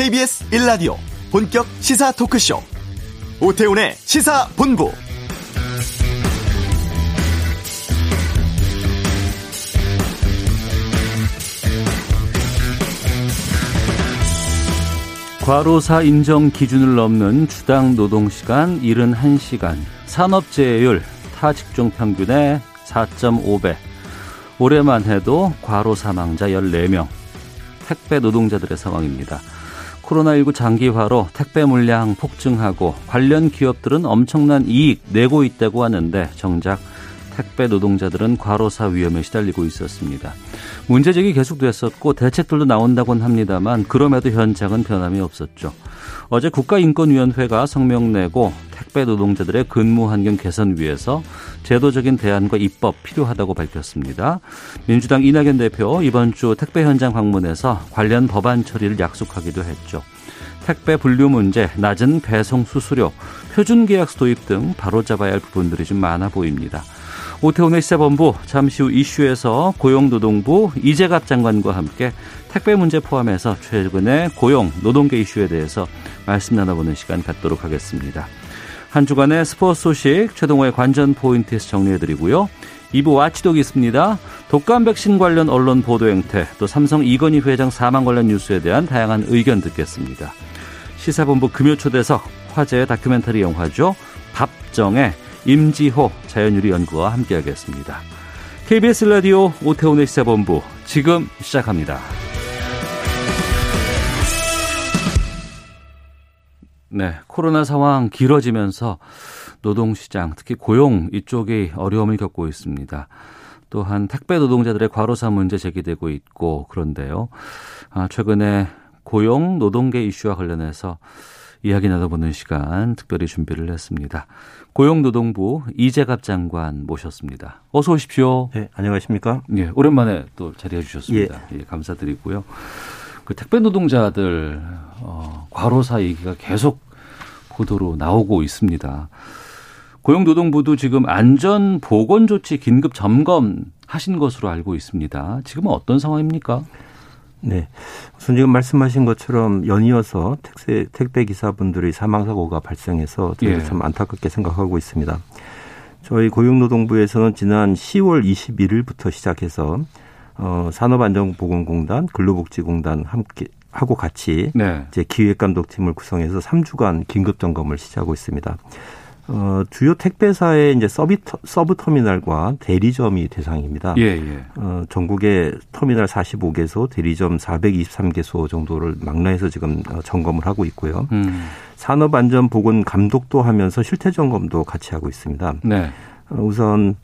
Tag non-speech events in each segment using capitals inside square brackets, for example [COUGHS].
KBS 1라디오 본격 시사 토크쇼. 오태훈의 시사본부. 과로사 인정 기준을 넘는 주당 노동시간 71시간, 산업재해율 타 직종 평균의 4.5배, 올해만 해도 과로 사망자 14명, 택배 노동자들의 상황입니다. 코로나19 장기화로 택배 물량 폭증하고 관련 기업들은 엄청난 이익 내고 있다고 하는데 정작 택배 노동자들은 과로사 위험에 시달리고 있었습니다. 문제 제기 계속됐었고 대책들도 나온다곤 합니다만 그럼에도 현장은 변함이 없었죠. 어제 국가인권위원회가 성명 내고 택배 노동자들의 근무 환경 개선 위해서 제도적인 대안과 입법 필요하다고 밝혔습니다. 민주당 이낙연 대표 이번 주 택배 현장 방문해서 관련 법안 처리를 약속하기도 했죠. 택배 분류 문제, 낮은 배송 수수료, 표준 계약서 도입 등 바로잡아야 할 부분들이 좀 많아 보입니다. 오태훈의 시사본부 잠시 후 이슈에서 고용노동부 이재갑 장관과 함께 택배 문제 포함해서 최근의 고용, 노동계 이슈에 대해서 말씀 나눠보는 시간 갖도록 하겠습니다. 한 주간의 스포츠 소식 최동호의 관전 포인트에서 정리해드리고요. 2부 와치독이 있습니다. 독감 백신 관련 언론 보도 행태, 또 삼성 이건희 회장 사망 관련 뉴스에 대한 다양한 의견 듣겠습니다. 시사본부 금요초대석 화제 다큐멘터리 영화죠. 밥정의 임지호 자연유리 연구와 함께하겠습니다. KBS 라디오 오태훈의 시사본부 지금 시작합니다. 네, 코로나 상황 길어지면서 노동시장, 특히 고용 이쪽이 어려움을 겪고 있습니다. 또한 택배 노동자들의 과로사 문제 제기되고 있고 그런데요. 아, 최근에 고용 노동계 이슈와 관련해서 이야기 나눠보는 시간 특별히 준비를 했습니다. 고용노동부 이재갑 장관 모셨습니다. 어서 오십시오. 네, 안녕하십니까? 예, 오랜만에 또 자리해 주셨습니다. 예. 예 감사드리고요. 그 택배 노동자들 어, 과로사 얘기가 계속 보도로 나오고 있습니다. 고용노동부도 지금 안전 보건 조치 긴급 점검 하신 것으로 알고 있습니다. 지금은 어떤 상황입니까? 네. 우선 지금 말씀하신 것처럼 연이어서 택배, 택배 기사분들의 사망 사고가 발생해서 예. 참 안타깝게 생각하고 있습니다. 저희 고용노동부에서는 지난 10월 21일부터 시작해서 어 산업안전보건공단, 근로복지공단 함께 하고 같이 네. 이제 기획감독팀을 구성해서 3주간 긴급 점검을 시작하고 있습니다. 어, 주요 택배사의 이제 서비 서브 터미널과 대리점이 대상입니다. 예, 예. 어, 전국의 터미널 45개소, 대리점 423개소 정도를 망라해서 지금 어, 점검을 하고 있고요. 음. 산업안전보건 감독도 하면서 실태 점검도 같이 하고 있습니다. 네. 어, 우선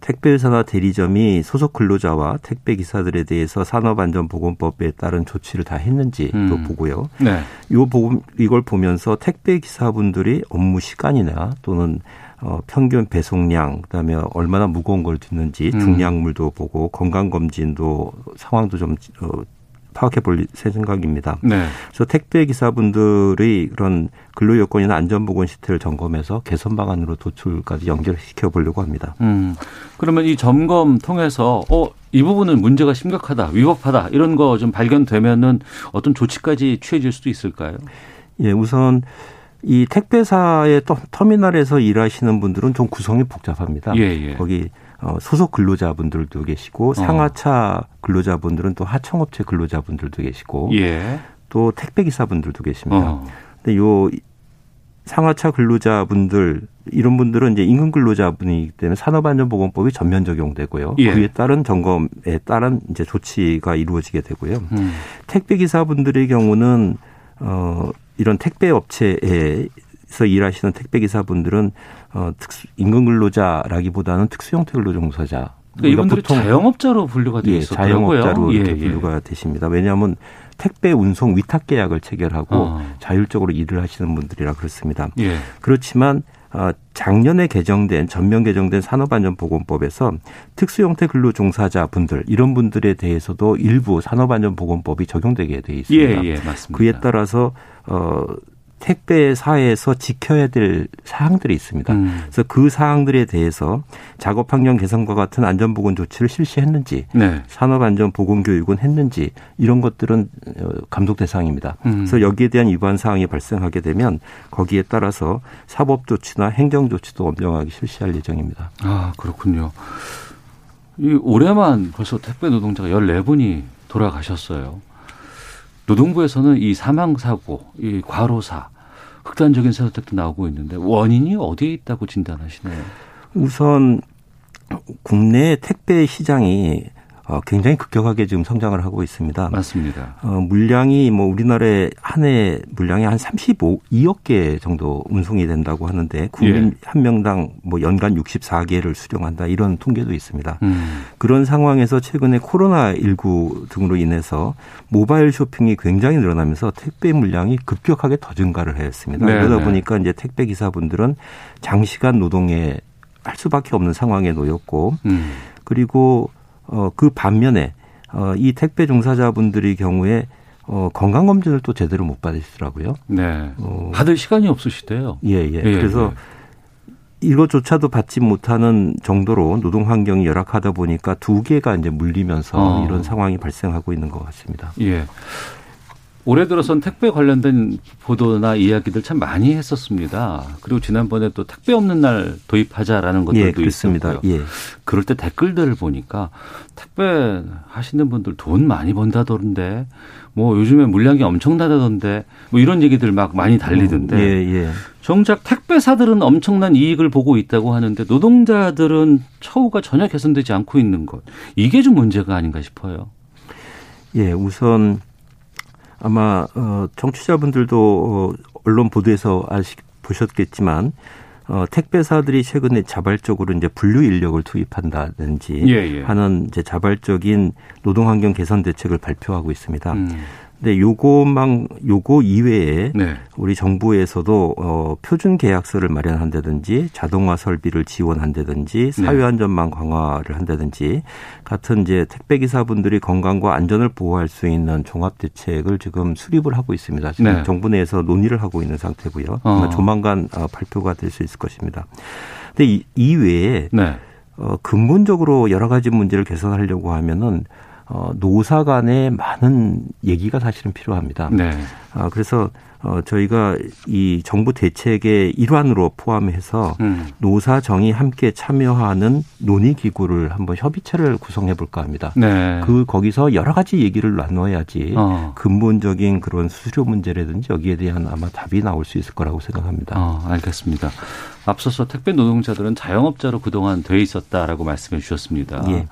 택배회사나 대리점이 소속 근로자와 택배 기사들에 대해서 산업안전보건법에 따른 조치를 다 했는지도 음. 보고요. 네. 요 보고 이걸 보면서 택배 기사분들이 업무 시간이나 또는 어, 평균 배송량, 그다음에 얼마나 무거운 걸 듣는지 음. 중량물도 보고 건강 검진도 상황도 좀 어, 파악해 볼 생각입니다. 네. 그래서 택배 기사분들의 그런 근로 여건이나 안전보건 시스템을 점검해서 개선 방안으로 도출까지 연결시켜 보려고 합니다. 음. 그러면 이 점검 통해서 어, 이 부분은 문제가 심각하다, 위법하다 이런 거 좀 발견되면은 어떤 조치까지 취해질 수도 있을까요? 예, 우선 이 택배사의 터미널에서 일하시는 분들은 좀 구성이 복잡합니다. 예, 예. 거기 어, 소속 근로자분들도 계시고 어. 상하차 근로자분들은 또 하청업체 근로자분들도 계시고 예. 또 택배 기사분들도 계십니다. 어. 근데 요 상하차 근로자분들 이런 분들은 이제 임금 근로자분이기 때문에 산업안전보건법이 전면 적용되고요. 예. 그에 따른 점검에 따른 이제 조치가 이루어지게 되고요. 음. 택배 기사분들의 경우는 어 이런 택배 업체에 서 일하시는 택배 기사분들은 어 특수 임금 근로자라기보다는 특수 형태 근로 종사자. 그러니까 이분들이 자영업자로 분류가 되어 예, 자영업자로 예, 이렇게 예. 분류가 되십니다. 왜냐하면 택배 운송 위탁 계약을 체결하고 어. 자율적으로 일을 하시는 분들이라 그렇습니다. 예. 그렇지만 어, 작년에 개정된 전면 개정된 산업안전보건법에서 특수 형태 근로 종사자 분들 이런 분들에 대해서도 일부 산업안전보건법이 적용되게 돼 있습니다. 예, 예, 맞습니다. 그에 따라서 어 택배사에서 지켜야 될 사항들이 있습니다. 음. 그래서 그 사항들에 대해서 작업 환경 개선과 같은 안전보건 조치를 실시했는지, 네. 산업안전보건 교육은 했는지 이런 것들은 어, 감독 대상입니다. 음. 그래서 여기에 대한 위반 사항이 발생하게 되면 거기에 따라서 사법 조치나 행정 조치도 엄정하게 실시할 예정입니다. 아 그렇군요. 이 올해만 벌써 택배 노동자가 14분이 돌아가셨어요. 노동부에서는 이 사망 사고, 이 과로사, 극단적인 선택도 나오고 있는데 원인이 어디에 있다고 진단하시나요? 우선 국내 택배 시장이 어, 굉장히 급격하게 지금 성장을 하고 있습니다. 맞습니다. 어, 물량이 뭐 우리나라에 한 해 물량이 한 35, 2억 개 정도 운송이 된다고 하는데 국민 예. 한 명당 뭐 연간 64개를 수령한다 이런 통계도 있습니다. 음. 그런 상황에서 최근에 코로나 19 등으로 인해서 모바일 쇼핑이 굉장히 늘어나면서 택배 물량이 급격하게 더 증가를 했습니다. 네, 그러다 네. 보니까 이제 택배 기사분들은 장시간 노동에 할 수밖에 없는 상황에 놓였고 음. 그리고 어, 그 반면에 어, 이 택배 종사자분들의 경우에 어, 건강 검진을 또 제대로 못 받으시더라고요. 네. 어, 받을 시간이 없으시대요. 예, 예. 예 그래서 예. 이것조차도 받지 못하는 정도로 노동 환경이 열악하다 보니까 두 개가 이제 물리면서 어. 이런 상황이 발생하고 있는 것 같습니다. 예. 올해 들어선 택배 관련된 보도나 이야기들 참 많이 했었습니다. 그리고 지난번에 또 택배 없는 날 도입하자라는 것들도 예, 있습니다. 예. 그럴 때 댓글들을 보니까 택배 하시는 분들 돈 많이 번다던데 뭐 요즘에 물량이 엄청나다던데 뭐 이런 얘기들 막 많이 달리던데 음, 예, 예. 정작 택배사들은 엄청난 이익을 보고 있다고 하는데 노동자들은 처우가 전혀 개선되지 않고 있는 것 이게 좀 문제가 아닌가 싶어요. 예, 우선 아마 어 청취자분들도 어 언론 보도에서 아시 보셨겠지만 어 택배사들이 최근에 자발적으로 이제 분류 인력을 투입한다든지 예, 예. 하는 이제 자발적인 노동 환경 개선 대책을 발표하고 있습니다. 음. 네, 요것만 요거 이외에 네. 우리 정부에서도 어 표준 계약서를 마련한다든지 자동화 설비를 지원한다든지 네. 사회 안전망 강화를 한다든지 같은 이제 택배 기사분들이 건강과 안전을 보호할 수 있는 종합 대책을 지금 수립을 하고 있습니다. 지금 네. 정부 내에서 논의를 하고 있는 상태고요. 어. 아마 조만간 어, 발표가 될 수 있을 것입니다. 근데 이, 이외에 네. 어 근본적으로 여러 가지 문제를 개선하려고 하면은 어, 노사 간의 많은 얘기가 사실은 필요합니다. 네. 아, 그래서 어, 저희가 이 정부 대책의 일환으로 포함해서 음. 노사정이 함께 참여하는 논의 기구를 한번 협의체를 구성해 볼까 합니다. 네. 그 거기서 여러 가지 얘기를 나눠야지 어. 근본적인 그런 수수료 문제라든지 여기에 대한 아마 답이 나올 수 있을 거라고 생각합니다. 어, 알겠습니다. 앞서서 택배 노동자들은 자영업자로 그동안 돼 있었다라고 말씀해 주셨습니다. 예.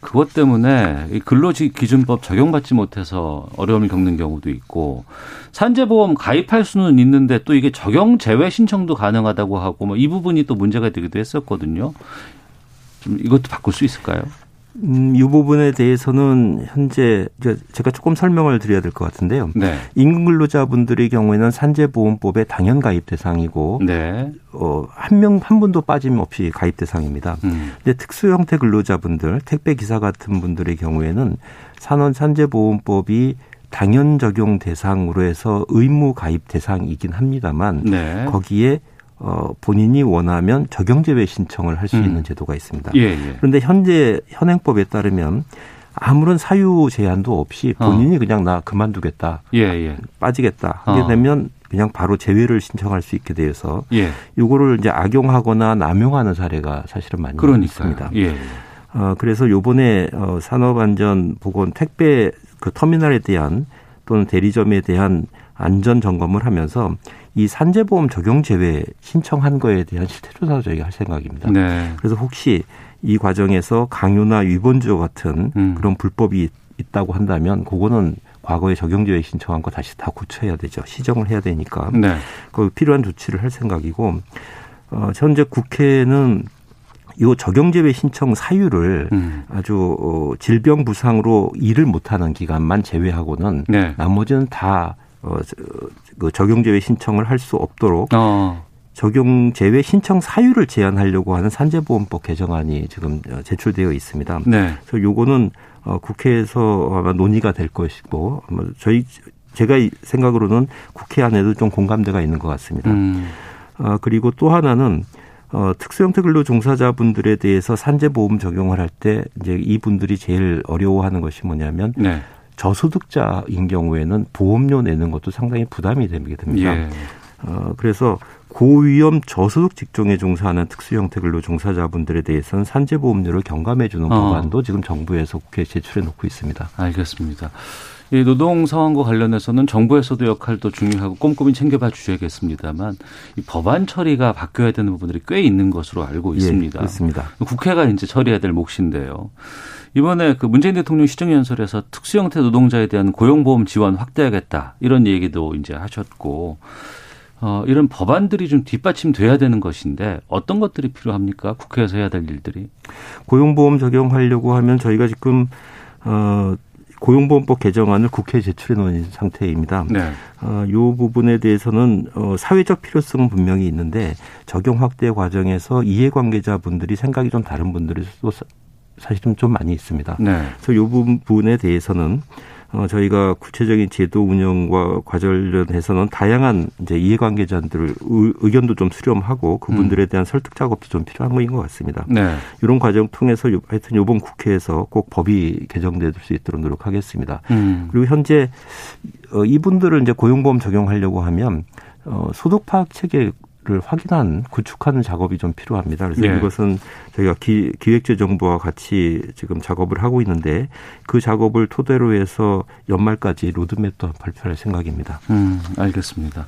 그것 때문에 근로기준법 적용받지 못해서 어려움을 겪는 경우도 있고 산재보험 가입할 수는 있는데 또 이게 적용 제외 신청도 가능하다고 하고 뭐 이 부분이 또 문제가 되기도 했었거든요. 좀 이것도 바꿀 수 있을까요? 음, 이 부분에 대해서는 현재 제가 조금 설명을 드려야 될 것 같은데요. 네. 임금 근로자분들의 경우에는 산재보험법의 당연 가입 대상이고 네. 어, 한 명, 한 분도 빠짐없이 가입 대상입니다. 음. 근데 특수 형태 근로자분들, 택배 기사 같은 분들의 경우에는 산원 산재보험법이 당연 적용 대상으로 해서 의무 가입 대상이긴 합니다만 네. 거기에 어, 본인이 원하면 적용제외 신청을 할수 음. 있는 제도가 있습니다. 예, 예. 그런데 현재 현행법에 따르면 아무런 사유 제한도 없이 어. 본인이 어. 그냥 나 그만두겠다, 예, 예. 빠지겠다 하게 어. 되면 그냥 바로 제외를 신청할 수 있게 되어서 예. 이거를 이제 악용하거나 남용하는 사례가 사실은 많이 그러니까요. 있습니다. 예. 어, 그래서 요번에 어, 산업안전보건 택배 그 터미널에 대한 또는 대리점에 대한 안전 점검을 하면서 이 산재보험 적용 제외 신청한 거에 대한 실태조사도 저희가 할 생각입니다. 네. 그래서 혹시 이 과정에서 강요나 위반조 같은 음. 그런 불법이 있다고 한다면 그거는 과거에 적용제외 신청한 거 다시 다 고쳐야 되죠. 시정을 해야 되니까. 네. 그 필요한 조치를 할 생각이고 어 현재 국회는 요 적용제외 신청 사유를 음. 아주 어, 질병 부상으로 일을 못하는 기간만 제외하고는 네. 나머지는 다 어, 그 적용 제외 신청을 할 수 없도록 어. 적용 제외 신청 사유를 제한하려고 하는 산재보험법 개정안이 지금 제출되어 있습니다. 네. 그래서 요거는 어 국회에서 아마 논의가 될 것이고 아마 저희 제가 생각으로는 국회 안에도 좀 공감대가 있는 것 같습니다. 음. 아, 그리고 또 하나는 어, 특수형태 근로 종사자분들에 대해서 산재보험 적용을 할 때 이제 이분들이 제일 어려워하는 것이 뭐냐면 네. 저소득자인 경우에는 보험료 내는 것도 상당히 부담이 되게 됩니다. 예. 어, 그래서 고위험 저소득 직종에 종사하는 특수형태 근로 종사자분들에 대해서는 산재보험료를 경감해주는 어. 법안도 지금 정부에서 국회에 제출해 놓고 있습니다. 알겠습니다. 이 노동 상황과 관련해서는 정부에서도 역할도 중요하고 꼼꼼히 챙겨봐 주셔야겠습니다만 이 법안 처리가 바뀌어야 되는 부분들이 꽤 있는 것으로 알고 예, 있습니다. 예, 그렇습니다. 국회가 이제 처리해야 될 몫인데요. 이번에 그 문재인 대통령 시정연설에서 특수 형태 노동자에 대한 고용보험 지원 확대하겠다 이런 얘기도 이제 하셨고 어, 이런 법안들이 좀 뒷받침돼야 되는 것인데 어떤 것들이 필요합니까? 국회에서 해야 될 일들이 고용보험 적용하려고 하면 저희가 지금 어 고용보험법 개정안을 국회에 제출해 놓은 상태입니다. 네. 어, 이 부분에 대해서는 어, 사회적 필요성은 분명히 있는데 적용 확대 과정에서 이해관계자분들이 생각이 좀 다른 분들이 또 사실은 좀 많이 있습니다. 네. 그래서 이 부분에 대해서는 어, 저희가 구체적인 제도 운영과 관련해서는 다양한 이제 이해관계자들 의견도 좀 수렴하고 그분들에 음. 대한 설득 작업도 좀 필요한 거인 것 같습니다. 네. 이런 과정 통해서 하여튼 이번 국회에서 꼭 법이 개정될 수 있도록 노력하겠습니다. 음. 그리고 현재 어, 이분들을 이제 고용보험 적용하려고 하면 어, 소득 파악 체계 를 확인한 구축하는 작업이 좀 필요합니다. 그래서 네. 이것은 저희가 기, 기획재정부와 같이 지금 작업을 하고 있는데 그 작업을 토대로 해서 연말까지 로드맵도 발표할 생각입니다. 음, 알겠습니다.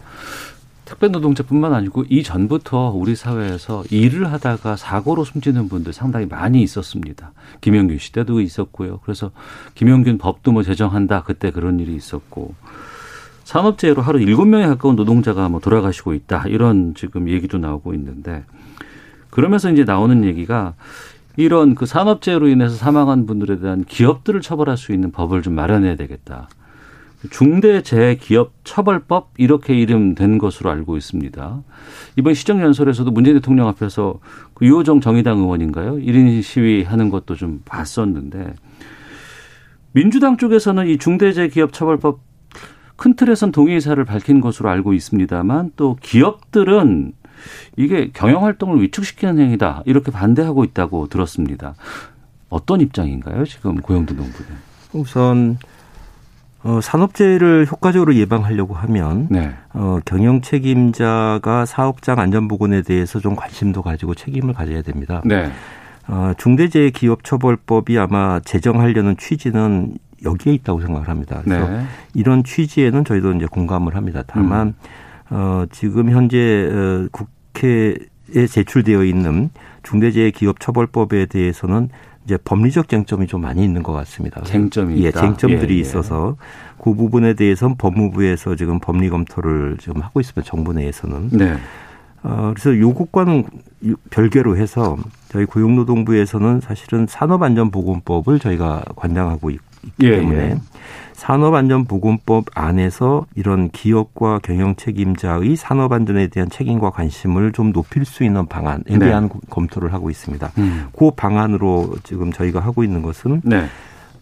택배 노동자뿐만 아니고 이 전부터 우리 사회에서 일을 하다가 사고로 숨지는 분들 상당히 많이 있었습니다. 김영균 시대도 있었고요. 그래서 김영균 법도 뭐 제정한다 그때 그런 일이 있었고 산업재해로 하루 일곱 명에 가까운 노동자가 뭐 돌아가시고 있다. 이런 지금 얘기도 나오고 있는데 그러면서 이제 나오는 얘기가 이런 그 산업재해로 인해서 사망한 분들에 대한 기업들을 처벌할 수 있는 법을 좀 마련해야 되겠다. 중대재해기업처벌법 이렇게 이름된 것으로 알고 있습니다. 이번 시정연설에서도 문재인 대통령 앞에서 그 유호정 정의당 의원인가요? 1인 시위하는 것도 좀 봤었는데 민주당 쪽에서는 이 중대재해기업처벌법 큰 틀에선 동의 의사를 밝힌 것으로 알고 있습니다만 또 기업들은 이게 경영 활동을 위축시키는 행위다 이렇게 반대하고 있다고 들었습니다. 어떤 입장인가요? 지금 고용노동부는? 우선 어, 산업재해를 효과적으로 예방하려고 하면 네. 어, 경영 책임자가 사업장 안전보건에 대해서 좀 관심도 가지고 책임을 가져야 됩니다. 네. 어, 중대재해기업처벌법이 아마 제정하려는 취지는 여기에 있다고 생각을 합니다. 그래서 네. 이런 취지에는 저희도 이제 공감을 합니다. 다만 음. 어, 지금 현재 어, 국회에 제출되어 있는 중대재해기업처벌법에 대해서는 이제 법리적 쟁점이 좀 많이 있는 것 같습니다. 쟁점이 예, 쟁점들이 예, 예. 있어서 그 부분에 대해서는 법무부에서 지금 법리 검토를 지금 하고 있습니다. 정부 내에서는. 네. 어, 그래서 요것과는 별개로 해서 저희 고용노동부에서는 사실은 산업안전보건법을 저희가 관장하고 있고 때문에 예. 산업안전보건법 안에서 이런 기업과 경영 책임자의 산업안전에 대한 책임과 관심을 좀 높일 수 있는 방안에 네. 대한 검토를 하고 있습니다. 음. 그 방안으로 지금 저희가 하고 있는 것은 네.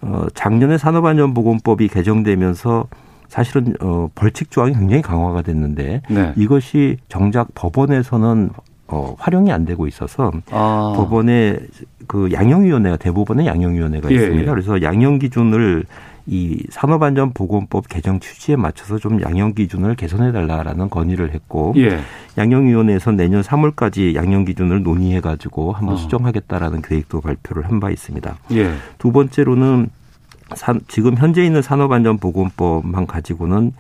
어, 작년에 산업안전보건법이 개정되면서 사실은 어, 벌칙 조항이 굉장히 강화가 됐는데 네. 이것이 정작 법원에서는 어, 활용이 안 되고 있어서 아. 법원에 그 양형위원회가 대법원의 양형위원회가 예, 있습니다. 예. 그래서 양형 기준을 이 산업안전보건법 개정 취지에 맞춰서 좀 양형 기준을 개선해 달라라는 건의를 했고 예. 양형위원회에서 내년 3월까지 양형 기준을 논의해 가지고 한번 어. 수정하겠다라는 계획도 발표를 한 바 있습니다. 예. 두 번째로는 산, 지금 현재 있는 산업안전보건법만 가지고는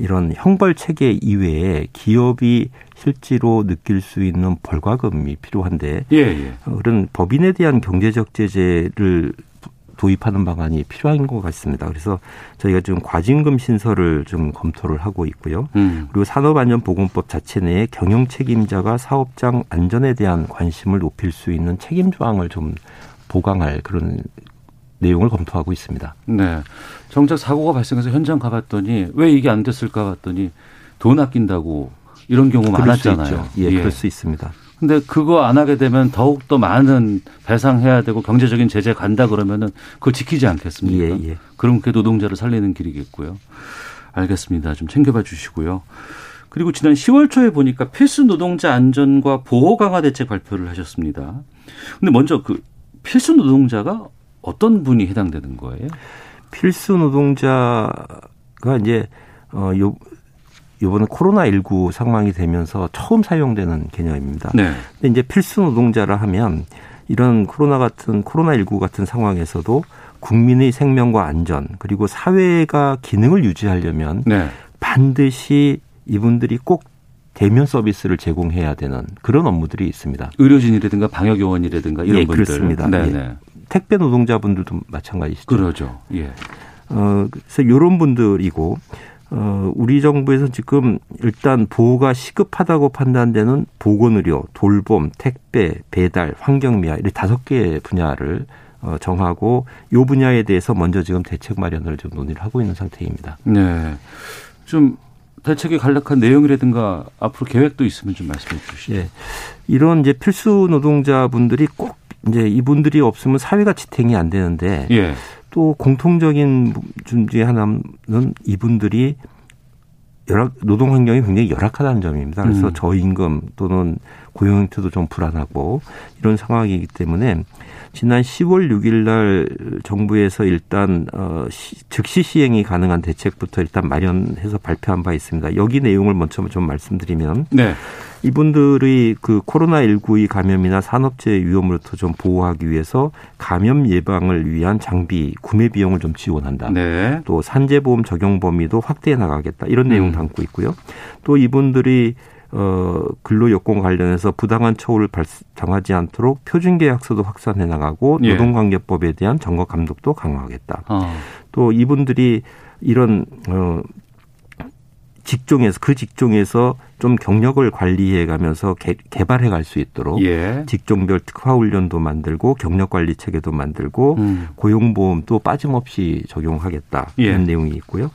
이런 형벌 체계 이외에 기업이 실제로 느낄 수 있는 벌과금이 필요한데 예, 예. 어, 그런 법인에 대한 경제적 제재를 도입하는 방안이 필요한 것 같습니다. 그래서 저희가 지금 과징금 신설을 좀 검토를 하고 있고요. 음. 그리고 산업안전보건법 자체 내에 경영 책임자가 사업장 안전에 대한 관심을 높일 수 있는 책임 조항을 좀 보강할 그런 내용을 검토하고 있습니다. 네. 정작 사고가 발생해서 현장 가봤더니 왜 이게 안 됐을까 봤더니 돈 아낀다고 이런 경우 많았잖아요. 예, 예, 그럴 수 있습니다. 근데 그거 안 하게 되면 더욱 더 많은 배상해야 되고 경제적인 제재 간다 그러면은 그거 지키지 않겠습니까? 예, 예. 그럼 그 노동자를 살리는 길이겠고요. 알겠습니다. 좀 챙겨봐 주시고요. 그리고 지난 10월 초에 보니까 필수 노동자 안전과 보호 강화 대책 발표를 하셨습니다. 근데 먼저 그 필수 노동자가 어떤 분이 해당되는 거예요? 필수 노동자가 이제 어 요, 요번에 코로나19 상황이 되면서 처음 사용되는 개념입니다. 네. 근데 이제 필수 노동자라 하면 이런 코로나 같은 코로나19 같은 상황에서도 국민의 생명과 안전 그리고 사회가 기능을 유지하려면 네. 반드시 이분들이 꼭 대면 서비스를 제공해야 되는 그런 업무들이 있습니다. 의료진이라든가 방역요원이라든가 이런 예, 분들. 그렇습니다. 네, 예. 네. 택배 노동자분들도 마찬가지시죠. 그러죠. 예. 어, 그래서 이런 분들이고 어, 우리 정부에서 지금 일단 보호가 시급하다고 판단되는 보건의료, 돌봄, 택배, 배달, 환경미화 이렇게 다섯 개 분야를 어, 정하고 요 분야에 대해서 먼저 지금 대책 마련을 좀 논의를 하고 있는 상태입니다. 네. 좀 대책의 간략한 내용이라든가 앞으로 계획도 있으면 좀 말씀해 주시죠. 예. 이런 이제 필수 노동자분들이 꼭 이제 이분들이 없으면 사회가 지탱이 안 되는데 예. 또 공통적인 중 중에 하나는 이분들이 열악 노동 환경이 굉장히 열악하다는 점입니다. 그래서 음. 저임금 또는 고용 형태도 좀 불안하고 이런 상황이기 때문에 지난 10월 6일 날 정부에서 일단 어 즉시 시행이 가능한 대책부터 일단 마련해서 발표한 바 있습니다. 여기 내용을 먼저 좀 말씀드리면 네. 이분들의 그 코로나19의 감염이나 산업재해 위험으로부터 좀 보호하기 위해서 감염 예방을 위한 장비 구매 비용을 좀 지원한다. 네. 또 산재보험 적용 범위도 확대해 나가겠다. 이런 내용 음. 담고 있고요. 또 이분들이 어, 근로여건 관련해서 부당한 처우를 발생하지 않도록 표준 계약서도 확산해 나가고 예. 노동관계법에 대한 점거 감독도 강화하겠다. 어. 또 이분들이 이런 어, 직종에서 그 직종에서 좀 경력을 관리해 가면서 개, 발해 갈 수 있도록 예. 직종별 특화 훈련도 만들고 경력 관리 체계도 만들고 음. 고용보험도 빠짐없이 적용하겠다 예. 이런 내용이 있고요.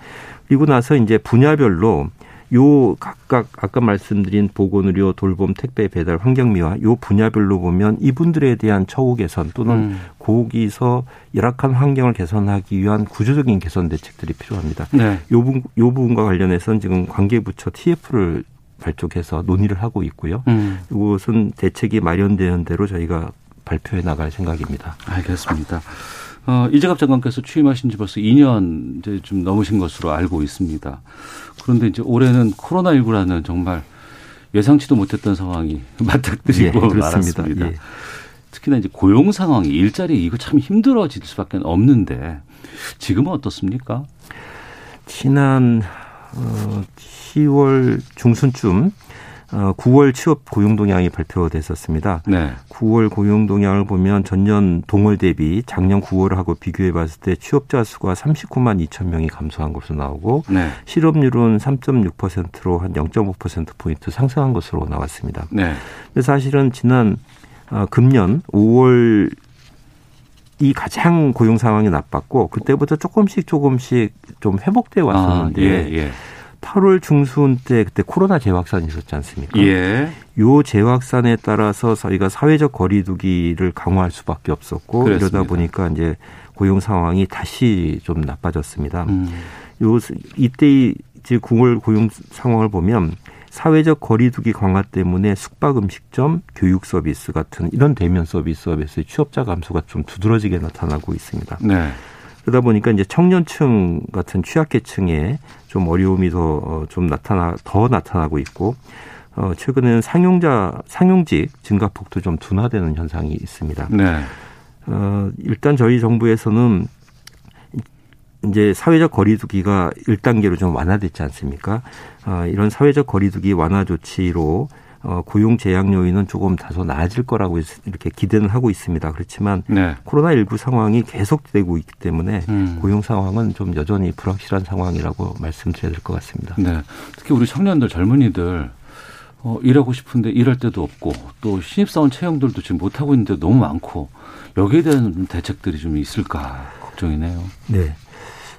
그리고 나서 이제 분야별로 요 각각 아까 말씀드린 보건의료, 돌봄, 택배, 배달, 환경미화 요 분야별로 보면 이분들에 대한 처우 개선 또는 음. 거기서 열악한 환경을 개선하기 위한 구조적인 개선 대책들이 필요합니다. 네. 요, 부, 요 부분과 관련해서는 지금 관계부처 TF를 발족해서 논의를 하고 있고요. 음. 이것은 대책이 마련되는 대로 저희가 발표해 나갈 생각입니다. 알겠습니다. 어, 이재갑 장관께서 취임하신 지 벌써 2년 이제 좀 넘으신 것으로 알고 있습니다. 그런데 이제 올해는 코로나19라는 정말 예상치도 못했던 상황이 [LAUGHS] 맞닥뜨리고 예, 말았습니다. 예. 특히나 이제 고용 상황이 일자리 이거 참 힘들어질 수밖에 없는데 지금은 어떻습니까? 지난 어, 10월 중순쯤 어, 9월 취업 고용 동향이 발표됐었습니다. 네. 9월 고용 동향을 보면 전년 동월 대비 작년 9월하고 비교해 봤을 때 취업자 수가 39만 2천 명이 감소한 것으로 나오고 네. 실업률은 3.6%로 한 0.5% 포인트 상승한 것으로 나왔습니다. 네. 근데 사실은 지난 어, 금년 5월 이 가장 고용 상황이 나빴고 그때부터 조금씩 조금씩 좀 회복돼 왔었는데 아, 예, 예. 8월 중순 때 그때 코로나 재확산이 있었지 않습니까? 예. 요 재확산에 따라서 저희가 사회적 거리두기를 강화할 수밖에 없었고 그렇습니다. 이러다 보니까 이제 고용 상황이 다시 좀 나빠졌습니다. 음. 요 이때 이제 9월 고용 상황을 보면 사회적 거리두기 강화 때문에 숙박 음식점, 교육 서비스 같은 이런 대면 서비스업에서의 취업자 감소가 좀 두드러지게 나타나고 있습니다. 네. 그러다 보니까 이제 청년층 같은 취약계층에 좀 어려움이 더좀 어, 나타나 더 나타나고 있고 어 최근에는 상용자 상용직 증가폭도 좀 둔화되는 현상이 있습니다. 네. 어 일단 저희 정부에서는 이제 사회적 거리두기가 1단계로 좀 완화됐지 않습니까? 어, 이런 사회적 거리두기 완화 조치로 어, 고용 제약 요인은 조금 다소 나아질 거라고 이렇게 기대는 하고 있습니다. 그렇지만 네. 코로나19 상황이 계속되고 있기 때문에 음. 고용 상황은 좀 여전히 불확실한 상황이라고 말씀드려야 될 것 같습니다. 네. 특히 우리 청년들 젊은이들 어, 일하고 싶은데 일할 데도 없고 또 신입사원 채용들도 지금 못하고 있는데 너무 많고 여기에 대한 대책들이 좀 있을까 걱정이네요. 네.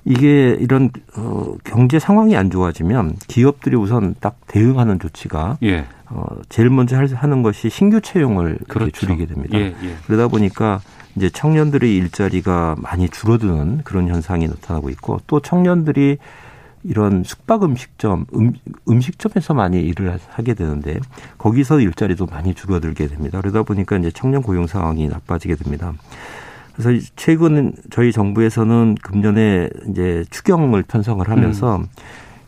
이게 이런 어, 경제 상황이 안 좋아지면 기업들이 우선 딱 대응하는 조치가 예. 어, 제일 먼저 하는 것이 신규 채용을 그렇죠. 줄이게 됩니다. 예, 예. 그러다 보니까 이제 청년들의 일자리가 많이 줄어드는 그런 현상이 나타나고 있고 또 청년들이 이런 숙박 음식점, 음, 음식점에서 많이 일을 하게 되는데 거기서 일자리도 많이 줄어들게 됩니다. 그러다 보니까 이제 청년 고용 상황이 나빠지게 됩니다. 그래서 최근 저희 정부에서는 금년에 이제 추경을 편성을 하면서 음.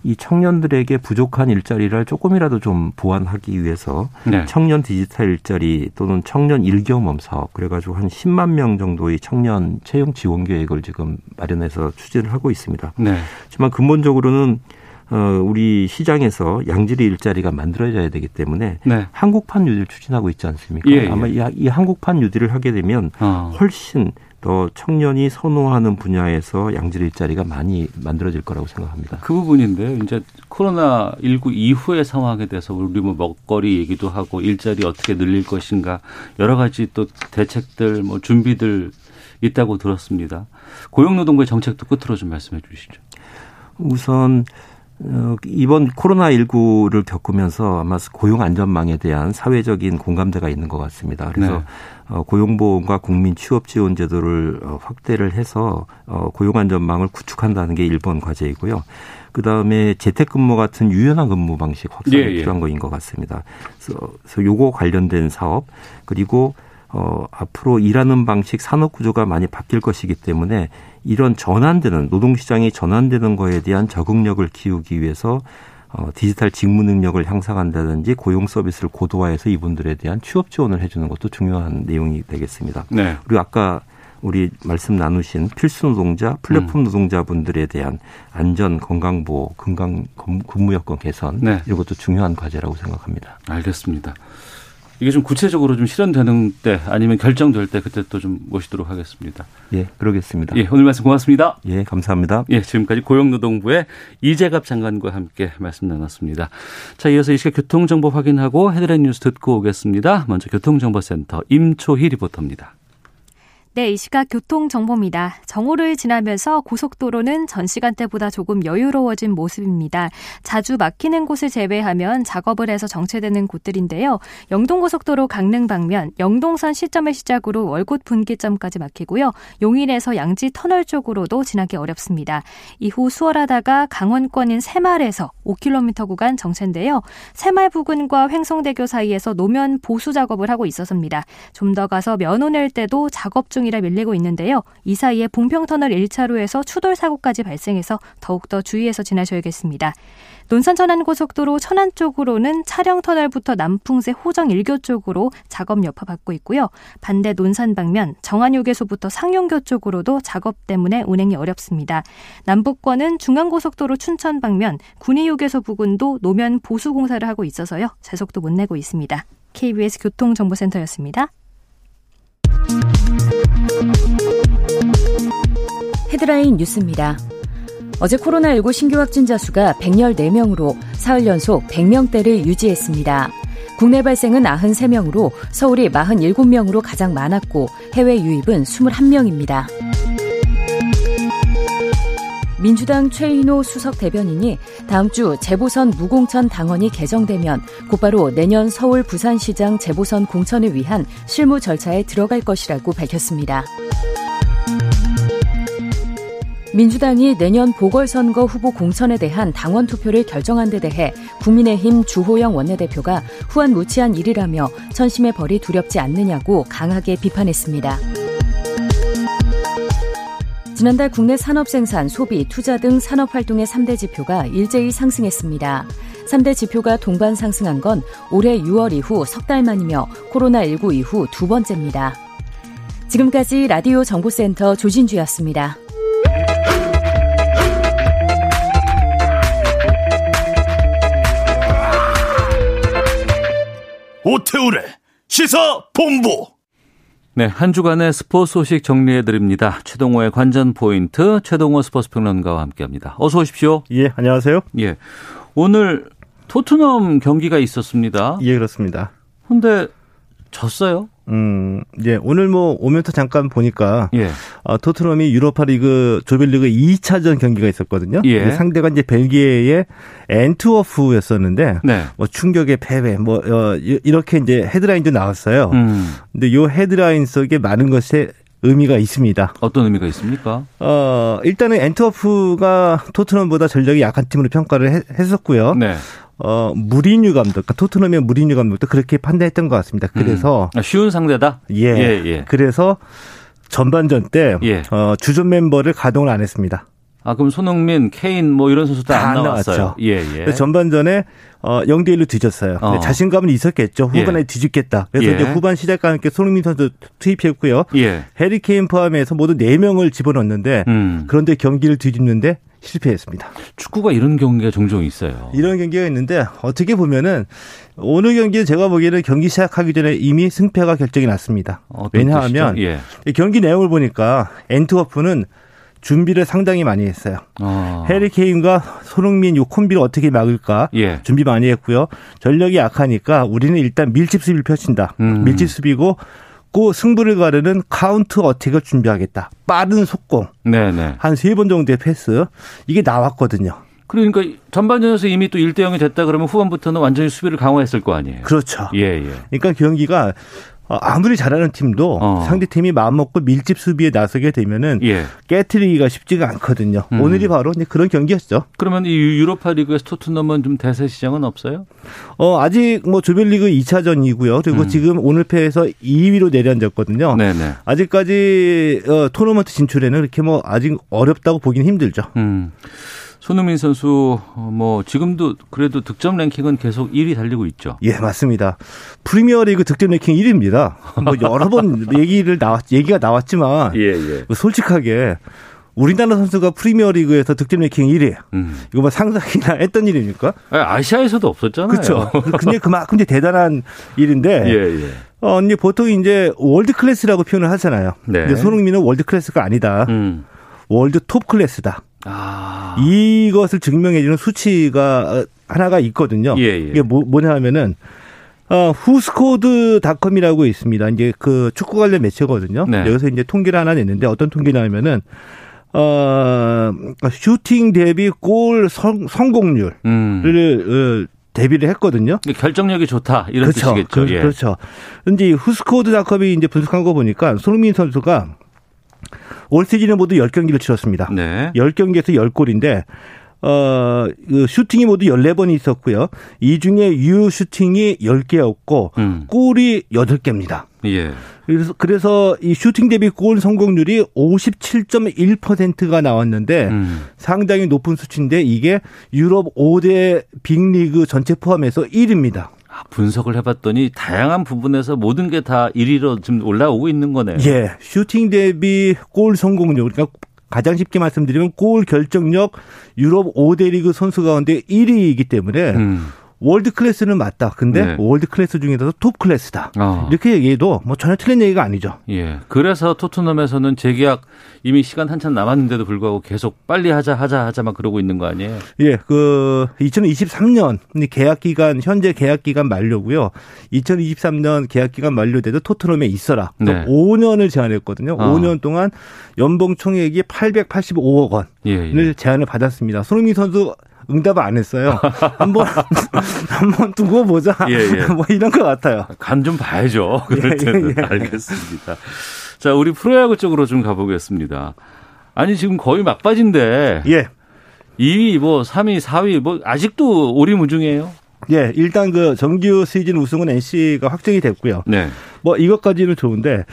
이 청년들에게 부족한 일자리를 조금이라도 좀 보완하기 위해서 네. 청년 디지털 일자리 또는 청년 일경험 사업 그래가지고 한 10만 명 정도의 청년 채용 지원 계획을 지금 마련해서 추진을 하고 있습니다. 네. 하지만 근본적으로는 어, 우리 시장에서 양질의 일자리가 만들어져야 되기 때문에 네. 한국판 뉴딜 추진하고 있지 않습니까? 예, 예. 아마 이, 이 한국판 뉴딜을 하게 되면 어. 훨씬 더 청년이 선호하는 분야에서 양질 일자리가 많이 만들어질 거라고 생각합니다. 그 부분인데요. 이제 코로나 19 이후의 상황에 대해서 우리 뭐 먹거리 얘기도 하고 일자리 어떻게 늘릴 것인가 여러 가지 또 대책들 뭐 준비들 있다고 들었습니다. 고용노동부의 정책도 끝으로 좀 말씀해 주시죠. 우선 어, 이번 코로나19를 겪으면서 아마 고용 안전망에 대한 사회적인 공감대가 있는 것 같습니다. 그래서 네. 어, 고용보험과 국민 취업 지원 제도를 어, 확대를 해서 고용 안전망을 구축한다는 게 1번 과제이고요. 그 다음에 재택근무 같은 유연한 근무 방식 확산이 예, 예. 필요한 거인 것 같습니다. 그래서 요거 관련된 사업 그리고 어, 앞으로 일하는 방식 산업 구조가 많이 바뀔 것이기 때문에 이런 전환되는 노동시장이 전환되는 거에 대한 적응력을 키우기 위해서 어, 디지털 직무 능력을 향상한다든지 고용 서비스를 고도화해서 이분들에 대한 취업 지원을 해주는 것도 중요한 내용이 되겠습니다. 네. 그리고 아까 우리 말씀 나누신 필수 노동자, 플랫폼 음. 노동자분들에 대한 안전, 건강 보호, 건강 근무 여건 개선 네. 이런 것도 중요한 과제라고 생각합니다. 알겠습니다. 이게 좀 구체적으로 좀 실현되는 때 아니면 결정될 때 그때 또 좀 모시도록 하겠습니다. 예, 그러겠습니다. 예, 오늘 말씀 고맙습니다. 예, 감사합니다. 예, 지금까지 고용노동부의 이재갑 장관과 함께 말씀 나눴습니다. 자, 이어서 이 시각 교통정보 확인하고 헤드라인 뉴스 듣고 오겠습니다. 먼저 교통정보센터 임초희 리포터입니다. 네, 이 시각 교통정보입니다. 정오를 지나면서 고속도로는 전 시간대보다 조금 여유로워진 모습입니다. 자주 막히는 곳을 제외하면 작업을 해서 정체되는 곳들인데요. 영동고속도로 강릉 방면 영동선 시점을 시작으로 월곶 분기점까지 막히고요. 용인에서 양지 터널 쪽으로도 지나기 어렵습니다. 이후 수월하다가 강원권인 새말에서 5km 구간 정체인데요. 새말 부근과 횡성대교 사이에서 노면 보수 작업을 하고 있어서입니다. 좀 더 가서 면허 낼 때도 작업 중 중이라 밀리고 있는데요. 이 사이에 봉평터널 1차로에서 추돌 사고까지 발생해서 더욱더 주의해서 지나셔야겠습니다. 논산 천안 고속도로 천안 쪽으로는 차량터널부터 남풍새 호정 일교 쪽으로 작업 여파 받고 있고요. 반대 논산 방면 정안 휴게소부터 상용교 쪽으로도 작업 때문에 운행이 어렵습니다. 남북권은 중앙 고속도로 춘천 방면 군의휴게소 부근도 노면 보수 공사를 하고 있어서요. 제속도 못 내고 있습니다. KBS 교통정보센터였습니다. 헤드라인 뉴스입니다. 어제 코로나19 신규 확진자 수가 114명으로 사흘 연속 100명대를 유지했습니다. 국내 발생은 93명으로 서울이 47명으로 가장 많았고 해외 유입은 21명입니다. 민주당 최인호 수석 대변인이 다음 주 재보선 무공천 당원이 개정되면 곧바로 내년 서울 부산시장 재보선 공천을 위한 실무 절차에 들어갈 것이라고 밝혔습니다. 민주당이 내년 보궐선거 후보 공천에 대한 당원 투표를 결정한 데 대해 국민의힘 주호영 원내대표가 후한 무치한 일이라며 천심의 벌이 두렵지 않느냐고 강하게 비판했습니다. 지난달 국내 산업 생산, 소비, 투자 등 산업 활동의 3대 지표가 일제히 상승했습니다. 3대 지표가 동반 상승한 건 올해 6월 이후 석 달 만이며 코로나19 이후 두 번째입니다. 지금까지 라디오 정보센터 조진주였습니다. 오태우래 시사 본부 네, 한 주간의 스포츠 소식 정리해 드립니다. 최동호의 관전 포인트 최동호 스포츠 평론가와 함께합니다. 어서 오십시오. 예, 안녕하세요. 예, 오늘 토트넘 경기가 있었습니다. 예, 그렇습니다. 근데 졌어요? 음, 예, 오늘 뭐 오면서 잠깐 보니까 예. 어, 토트넘이 유로파리그 조별리그 2차전 경기가 있었거든요. 예. 상대가 이제 벨기에의 엔트워프였었는데 네. 뭐 충격의 패배 뭐 어, 이렇게 이제 헤드라인도 나왔어요. 음. 근데 요 헤드라인 속에 많은 것이 의미가 있습니다. 어떤 의미가 있습니까? 어, 일단은 엔트워프가 토트넘보다 전력이 약한 팀으로 평가를 해, 했었고요. 네. 어, 무리뉴 감독, 그러니까 토트넘의 무리뉴 감독도 그렇게 판단했던 것 같습니다. 그래서. 음. 아, 쉬운 상대다? 예. 예, 예. 그래서 전반전 때, 예. 어, 주전 멤버를 가동을 안 했습니다. 아, 그럼 손흥민, 케인 뭐 이런 선수들 안, 안 나왔어요. 예, 예. 전반전에 어 0대 1로 뒤졌어요. 어. 자신감은 있었겠죠. 후반에 예. 뒤집겠다. 그래서 예. 이제 후반 시작과 함께 손흥민 선수 투입했고요. 예. 해리 케인 포함해서 모두 4명을 집어넣었는데 음. 그런데 경기를 뒤집는데 실패했습니다. 축구가 이런 경기가 종종 있어요. 이런 경기가 있는데 어떻게 보면은 오늘 경기는 제가 보기에는 경기 시작하기 전에 이미 승패가 결정이 났습니다. 왜냐하면 예. 경기 내용을 보니까 앤트워프는 준비를 상당히 많이 했어요. 어. 해리 케인과 손흥민 요 콤비를 어떻게 막을까 예. 준비 많이 했고요. 전력이 약하니까 우리는 일단 밀집 수비를 펼친다. 음. 밀집 수비고 고 승부를 가르는 counter attack을 준비하겠다. 빠른 속공. 네네. 한 세 번 정도의 패스. 이게 나왔거든요. 그러니까 전반전에서 이미 또 1대 0이 됐다 그러면 후반부터는 완전히 수비를 강화했을 거 아니에요. 그렇죠. 예, 예. 그러니까 경기가 어, 아무리 잘하는 팀도 어. 상대 팀이 마음 먹고 밀집 수비에 나서게 되면은 예. 깨트리기가 쉽지가 않거든요. 음. 오늘이 바로 그런 경기였죠. 그러면 이 유로파 리그에서 토트넘은 좀 대세 시장은 없어요? 어 아직 뭐 조별리그 2차전이고요. 그리고 음. 지금 오늘 패해서 2위로 내려앉았거든요. 네네. 아직까지 어, 토너먼트 진출에는 이렇게 뭐 아직 어렵다고 보기는 힘들죠. 음. 손흥민 선수 어, 뭐 지금도 그래도 득점 랭킹은 계속 1위 달리고 있죠. 예, 맞습니다. 프리미어리그 득점 랭킹 1위입니다. 뭐 여러 번 [LAUGHS] 얘기를 나왔 얘기가 나왔지만 예, 예. 뭐 솔직하게 우리나라 선수가 프리미어리그에서 득점 랭킹 1위. 음. 이거 뭐 상상이나 [LAUGHS] 했던 일입니까? 아시아에서도 없었잖아요. 그렇죠. [LAUGHS] 근데 그만큼 이제 대단한 일인데. 예, 예. 어, 이제 보통 이제 world class라고 표현을 하잖아요. 네. 근데 손흥민은 world class가 아니다. 음. world top class다. 아. 이것을 증명해주는 수치가 하나가 있거든요. 예, 예. 이게 뭐, 뭐냐 하면은 어, WhoScored.com이라고 있습니다. 이제 그 축구 관련 매체거든요. 네. 여기서 이제 통계를 하나 냈는데 어떤 통계냐면은 어, 슈팅 대비 골 성, 성공률을 음. 어, 대비를 했거든요. 결정력이 좋다 이런 그렇죠. 뜻이겠죠. 그, 예. 그렇죠. 근데 WhoScored.com이 이제 분석한 거 보니까 손흥민 선수가 올 시즌에 모두 10경기를 치렀습니다. 네. 10경기에서 10골인데 어, 그 슈팅이 모두 14번이 있었고요. 이 중에 유 슈팅이 10개였고 음. 골이 8개입니다. 예. 그래서 그래서 이 슈팅 대비 골 성공률이 57.1%가 나왔는데 음. 상당히 높은 수치인데 이게 유럽 5대 빅리그 전체 포함해서 1위입니다. 분석을 해봤더니 다양한 부분에서 모든 게 다 1위로 지금 올라오고 있는 거네요. 예. 슈팅 대비 골 성공률, 그러니까 가장 쉽게 말씀드리면 골 결정력 유럽 5대 리그 선수 가운데 1위이기 때문에 음. world class는 맞다. 근데 네. world class 중에서도 top class다. 어. 이렇게 얘기해도 뭐 전혀 틀린 얘기가 아니죠. 예. 그래서 토트넘에서는 재계약 이미 시간 한참 남았는데도 불구하고 계속 빨리 하자 하자 하자 막 그러고 있는 거 아니에요? 예. 그 2023년 계약 기간 현재 계약 기간 만료고요. 2023년 계약 기간 만료돼도 토트넘에 있어라. 네. 5년을 제안했거든요. 어. 5년 동안 연봉 총액이 885억 원을 예, 예. 제안을 받았습니다. 손흥민 선수 응답을 안 했어요. [LAUGHS] 한번 한번 두고 보자. 예, 예. [LAUGHS] 뭐 이런 것 같아요. 간 좀 봐야죠. [LAUGHS] 그럴 예, 때는 예, 예. 알겠습니다. 자, 우리 프로야구 쪽으로 좀 가보겠습니다. 아니 지금 거의 막바지인데. 예. 2위, 뭐 3위, 4위, 뭐 아직도 오리무중이에요. 예, 일단 그 정규 시즌 우승은 NC가 확정이 됐고요. 네. 뭐 이것까지는 좋은데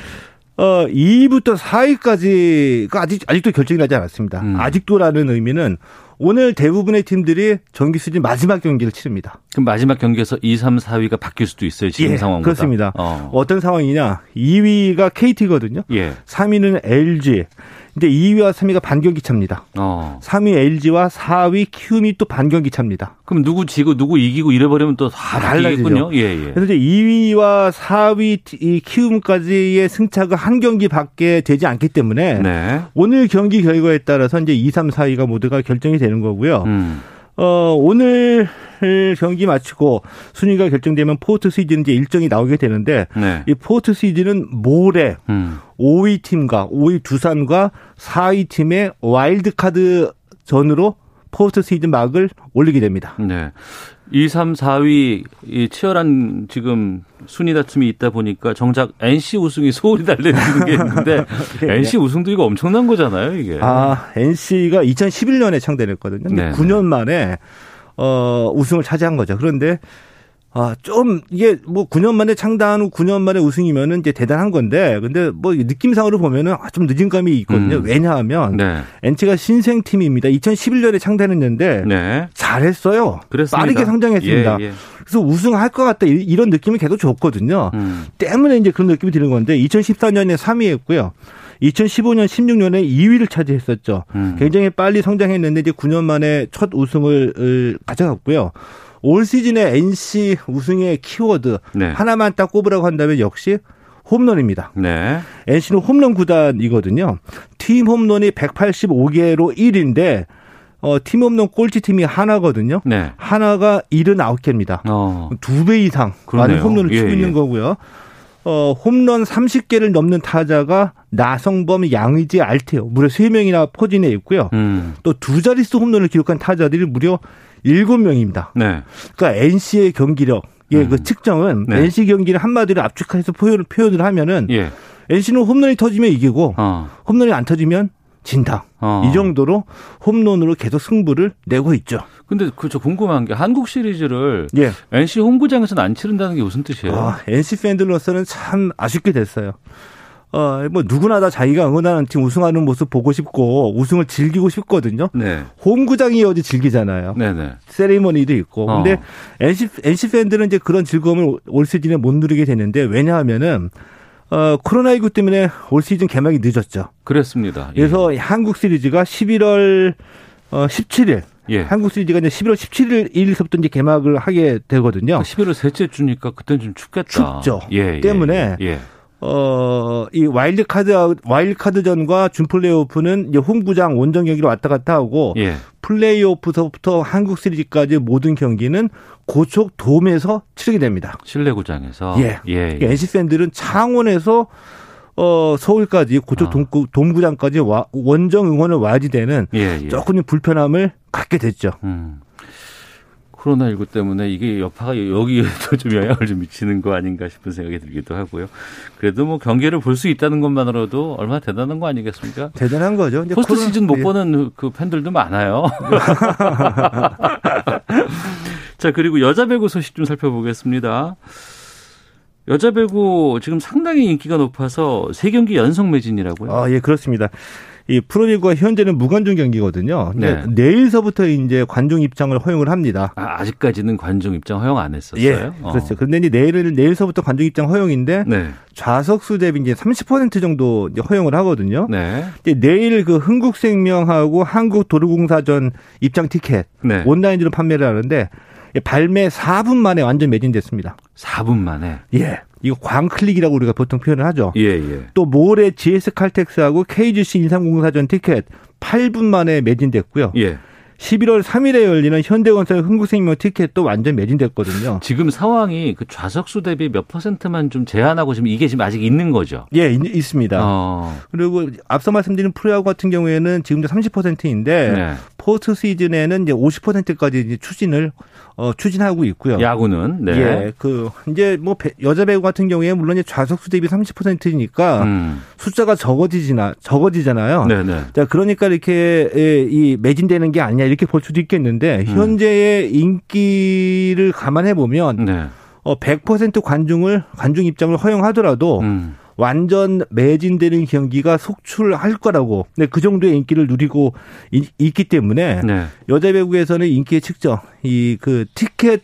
어 2위부터 4위까지가 아직 아직도 결정이 나지 않았습니다. 음. 아직도라는 의미는 오늘 대부분의 팀들이 정규 시즌 마지막 경기를 치릅니다. 그럼 마지막 경기에서 2, 3, 4위가 바뀔 수도 있어요. 지금 예, 상황보다. 그렇습니다. 어. 떤 상황이냐? 2위가 KT거든요. 예. 3위는 LG. 근데 2위와 3위가 반경기 차입니다. 어. 3위 LG와 4위 키움이 또 반경기 차입니다. 그럼 누구 지고 누구 이기고 이래버리면 또 다 달라지군요. 예, 예. 그래서 이제 2위와 4위 이 키움까지의 승차가 한 경기밖에 되지 않기 때문에 네. 오늘 경기 결과에 따라서 이제 2, 3, 4위가 모두가 결정이 되는 거고요. 음. 어, 오늘 경기 마치고 순위가 결정되면 포스트 시즌 이제 일정이 나오게 되는데 네. 이 포스트 시즌은 모레 음. 5위 팀과 5위 두산과 4위 팀의 와일드 카드 전으로 포스트 시즌 막을 올리게 됩니다. 네. 2, 3, 4위 이 치열한 지금 순위 다툼이 있다 보니까 정작 NC 우승이 소홀히 달려있는 게 있는데 [LAUGHS] 네. NC 우승도 이거 엄청난 거잖아요, 이게. 아, NC가 2011년에 창단했거든요. 네. 9년 만에 어, 우승을 차지한 거죠. 그런데 아, 좀, 이게 뭐 9년 만에 창단 후 9년 만에 우승이면은 이제 대단한 건데, 근데 뭐 느낌상으로 보면은 아, 좀 늦은 감이 있거든요. 음. 왜냐하면, 네. 엔치가 신생팀입니다. 2011년에 창단했는데, 네. 잘했어요. 그렇습니다. 빠르게 성장했습니다. 예, 예. 그래서 우승할 것 같다. 이런 느낌이 계속 줬거든요. 음. 때문에 이제 그런 느낌이 드는 건데, 2014년에 3위 했고요. 2015년, 16년에 2위를 차지했었죠. 음. 굉장히 빨리 성장했는데 이제 9년 만에 첫 우승을 가져갔고요. 올 시즌의 NC 우승의 키워드 네. 하나만 딱 꼽으라고 한다면 역시 홈런입니다. 네. NC는 홈런 구단이거든요. 팀 홈런이 185개로 1인데 어, 팀 홈런 꼴찌 팀이 하나거든요. 네. 하나가 79개입니다. 어. 두배 이상 많은 홈런을 치고 예, 있는 예. 거고요. 어, 홈런 30개를 넘는 타자가 나성범, 양의지, 알테오 무려 3명이나 포진해 있고요. 음. 또두 자릿수 홈런을 기록한 타자들이 무려 일곱 명입니다. 네. 그러니까 NC의 경기력, 예, 음. 그 측정은 네. NC 경기를 한마디로 압축해서 표현을 표현을 하면은 예. NC는 홈런이 터지면 이기고 어. 홈런이 안 터지면 진다. 어. 이 정도로 홈런으로 계속 승부를 내고 있죠. 근데 그 저 궁금한 게 한국 시리즈를 예. NC 홈구장에서는 안 치른다는 게 무슨 뜻이에요? 아, NC 팬들로서는 참 아쉽게 됐어요. 어, 뭐 누구나 다 자기가 응원하는 팀 우승하는 모습 보고 싶고 우승을 즐기고 싶거든요. 네. 홈구장이 어디 즐기잖아요. 네네. 세리머니도 있고. 어. 근데 NC, NC 팬들은 이제 그런 즐거움을 올 시즌에 못 누리게 되는데 왜냐하면은 어, 코로나19 때문에 올 시즌 개막이 늦었죠. 그렇습니다. 예. 그래서 한국 시리즈가 11월 어, 17일 예. 한국 시리즈가 이제 11월 17일 일서부터 이제 개막을 하게 되거든요. 11월 셋째 주니까 그때는 좀 춥겠다. 춥죠. 예, 예 때문에 예. 어, 이 와일드카드, 와일드카드전과 준플레이오프는 이제 홈구장 원정 경기로 왔다 갔다 하고, 예. 플레이오프서부터 한국 시리즈까지 모든 경기는 고척 돔에서 치르게 됩니다. 실내구장에서? 예. 예, 예. 그러니까 NC 팬들은 창원에서 어, 서울까지 고척 아. 동구장까지 와, 원정 응원을 와야지 되는 예, 예. 조금 불편함을 갖게 됐죠. 음. 코로나19 때문에 이게 여파가 여기에도 좀 영향을 좀 미치는 거 아닌가 싶은 생각이 들기도 하고요. 그래도 뭐 경기를 볼 수 있다는 것만으로도 얼마나 대단한 거 아니겠습니까? 대단한 거죠. 포스트 코로나... 시즌 못 예. 보는 그 팬들도 많아요. [LAUGHS] 자, 그리고 여자 배구 소식 좀 살펴보겠습니다. 여자 배구 지금 상당히 인기가 높아서 세 경기 연속 매진이라고요? 아, 예, 그렇습니다. 이 프로리그와 현재는 무관중 경기거든요. 네. 내일서부터 이제 관중 입장을 허용을 합니다. 아, 아직까지는 관중 입장 허용 안 했었어요? 예, 그렇죠. 어. 그런데 이제 내일은 내일서부터 관중 입장 허용인데 네. 좌석 수 대비 이제 30% 정도 이제 허용을 하거든요. 네. 내일 그 흥국생명하고 한국도로공사전 입장 티켓 네. 온라인으로 판매를 하는데 발매 4분 만에 완전 매진됐습니다. 4분 만에? 예. 이거 광클릭이라고 우리가 보통 표현을 하죠. 예, 예. 또 모레 GS 칼텍스하고 KGC 인삼공사전 티켓 8분 만에 매진됐고요. 예. 11월 3일에 열리는 현대건설 흥국생명 티켓도 완전 매진됐거든요. 지금 상황이 그 좌석수 대비 몇 퍼센트만 좀 제한하고 지금 이게 지금 아직 있는 거죠? 예, 있, 습니다 어. 그리고 앞서 말씀드린 프로야구 같은 경우에는 지금도 30%인데 네. 포스트 시즌에는 이제 50%까지 이제 추진을 어, 추진하고 있고요. 야구는 네. 예, 그 이제 뭐 여자 배구 같은 경우에 물론 이제 좌석수 대비 30%니까 음. 숫자가 적어지지나 적어지잖아요. 네네. 네. 자, 그러니까 이렇게 예, 이 매진되는 게 아니냐 이렇게 볼 수도 있겠는데 음. 현재의 인기를 감안해 보면 네. 어, 100% 관중을 관중 입장을 허용하더라도 음. 완전 매진되는 경기가 속출할 거라고. 네, 그 정도의 인기를 누리고 있, 기 때문에 네. 여자 배구에서는 인기의 측정, 이 그 티켓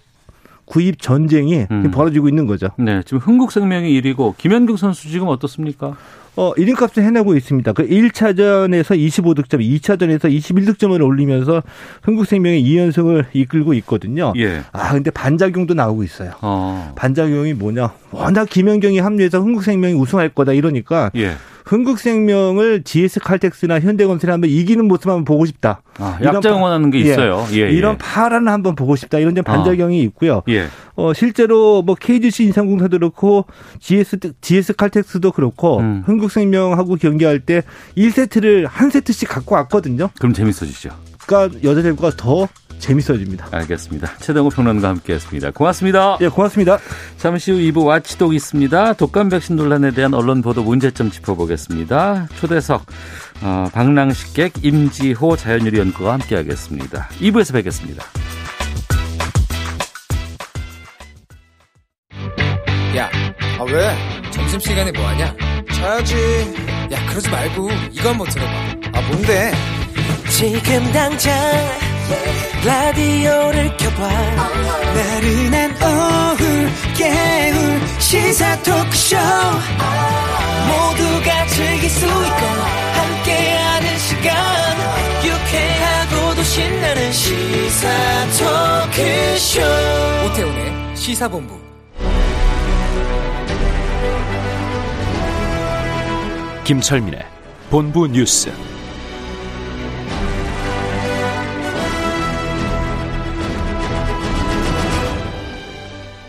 구입 전쟁이 음. 벌어지고 있는 거죠. 네, 지금 흥국생명이 1위고 김현경 선수 지금 어떻습니까? 어, 1인 값을 해내고 있습니다. 그 1차전에서 25득점, 2차전에서 21득점을 올리면서 흥국생명의 2연승을 이끌고 있거든요. 예. 아, 근데 반작용도 나오고 있어요. 어. 반작용이 뭐냐. 워낙 김연경이 합류해서 흥국생명이 우승할 거다 이러니까 예. 흥국생명을 GS 칼텍스나 현대건설이 한번 이기는 모습 한번 보고 싶다. 아, 약자 응원하는 게 예. 있어요. 예, 예, 이런 파란을 한번 보고 싶다. 이런 점 반작용이 어. 있고요. 예. 어, 실제로 뭐 KGC 인삼공사도 그렇고 GS GS 칼텍스도 그렇고 음. 흥국생명하고 경기할 때 1세트를 한 세트씩 갖고 왔거든요. 그럼 재밌어지죠. 국가 여자 대구가 더 재밌어집니다. 알겠습니다. 최동호 평론가 함께했습니다. 고맙습니다. 예, 고맙습니다. 잠시 후 2부 와치독 있습니다. 독감 백신 논란에 대한 언론 보도 문제점 짚어보겠습니다. 초대석 어, 방랑식객 임지호 자연유리 연구가 함께하겠습니다. 2부에서 뵙겠습니다. 야, 아 왜? 점심시간에 뭐하냐? 자야지. 야, 그러지 말고 이거 한번 들어봐. 아 뭔데? 지금 당장 라디오를 켜봐. 나른한 오후 깨울 시사 토크쇼. 모두가 즐길 수 있고 함께하는 시간. 유쾌하고도 신나는 시사 토크쇼. 오태훈의 시사본부. 김철민의 본부 뉴스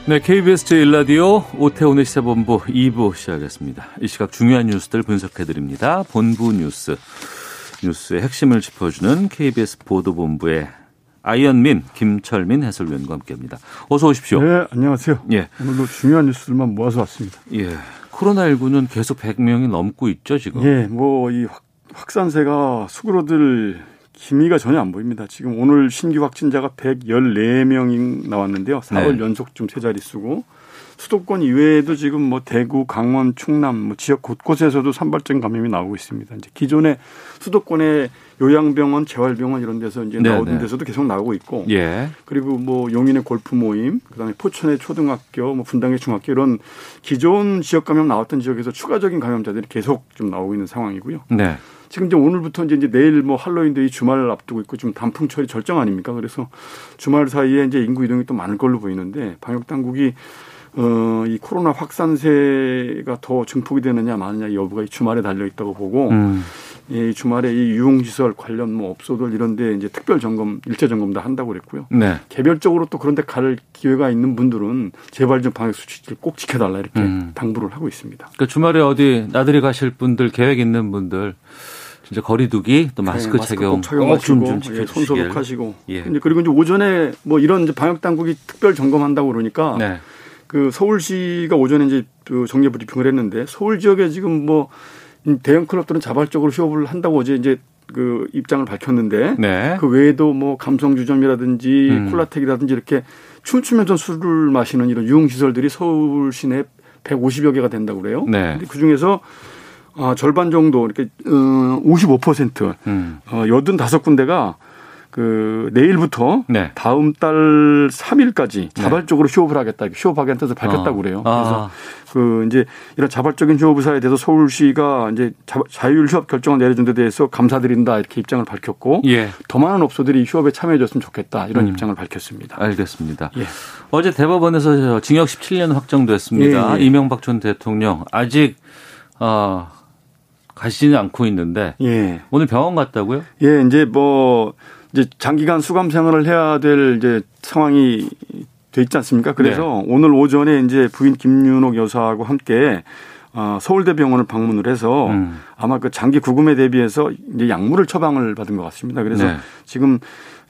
네, KBS 제1라디오 오태훈의 시사본부 2부 시작하겠습니다. 이 시각 중요한 뉴스들 분석해드립니다. 본부 뉴스, 뉴스의 핵심을 짚어주는 KBS 보도본부의 아이언민, 김철민 해설위원과 함께합니다. 어서 오십시오. 네, 안녕하세요. 예. 오늘도 중요한 뉴스들만 모아서 왔습니다. 예. 코로나19는 계속 100명이 넘고 있죠, 지금? 예, 뭐, 이 확산세가 수그러들 기미가 전혀 안 보입니다. 지금 오늘 신규 확진자가 114명이 나왔는데요. 4월 네. 연속 좀 세 자릿수고 수도권 이외에도 지금 뭐 대구, 강원, 충남 뭐 지역 곳곳에서도 산발적 감염이 나오고 있습니다. 이제 기존의 수도권의 요양병원, 재활병원 이런 데서 이제 네 나오던 네. 데서도 계속 나오고 있고, 예. 그리고 뭐 용인의 골프 모임, 그다음에 포천의 초등학교, 뭐 분당의 중학교 이런 기존 지역 감염 나왔던 지역에서 추가적인 감염자들이 계속 좀 나오고 있는 상황이고요. 네. 지금 이제 오늘부터 이제 내일 뭐 할로윈데이 주말을 앞두고 있고 좀 단풍철이 절정 아닙니까? 그래서 주말 사이에 이제 인구 이동이 또 많을 걸로 보이는데 방역 당국이 어, 이 코로나 확산세가 더 증폭이 되느냐 마느냐 여부가 이 주말에 달려 있다고 보고 음. 이 주말에 이 유흥시설 관련 뭐 업소들 이런데 이제 특별 점검 일제 점검 다 한다고 그랬고요. 네. 개별적으로 또 그런데 갈 기회가 있는 분들은 제발 좀 방역 수칙을 꼭 지켜달라 이렇게 음. 당부를 하고 있습니다. 그 주말에 어디 나들이 가실 분들 계획 있는 분들 진짜 거리두기 또 마스크 네, 착용 꼭좀 좀 예, 손 소독하시고 예. 그리고 이제 오전에 뭐 이런 이제 방역 당국이 특별 점검한다고 그러니까 네. 그 서울시가 오전에 이제 그 정례 브리핑을 했는데 서울 지역에 지금 뭐 대형 클럽들은 자발적으로 휴업을 한다고 어제 이제 그 입장을 밝혔는데 네. 그 외에도 뭐 감성주점이라든지 음. 콜라텍이라든지 이렇게 춤추면서 술을 마시는 이런 유흥시설들이 서울 시내 150여 개가 된다고 그래요. 네. 그 중에서 아, 절반 정도 이렇게 어, 55% 음. 어, 85군데가 그 내일부터 네. 다음 달 3일까지 자발적으로 네. 휴업을 하겠다. 휴업하겠다는 뜻을 밝혔다고 어. 그래요. 아. 그래서 그 이제 이런 자발적인 휴업 의사에 대해서 서울시가 이제 자율 휴업 결정을 내려준 데 대해서 감사드린다 이렇게 입장을 밝혔고 예. 더 많은 업소들이 휴업에 참여해 줬으면 좋겠다 이런 음. 입장을 밝혔습니다. 알겠습니다. 예. 어제 대법원에서 징역 17년 확정됐습니다. 예, 예. 이명박 전 대통령 아직 어 가시지는 않고 있는데 예. 오늘 병원 갔다고요? 예, 이제 뭐 이제 장기간 수감 생활을 해야 될 이제 상황이 돼 있지 않습니까? 그래서 네. 오늘 오전에 이제 부인 김윤옥 여사하고 함께 어, 서울대병원을 방문을 해서 음. 아마 그 장기 구금에 대비해서 이제 약물을 처방을 받은 것 같습니다. 그래서 네. 지금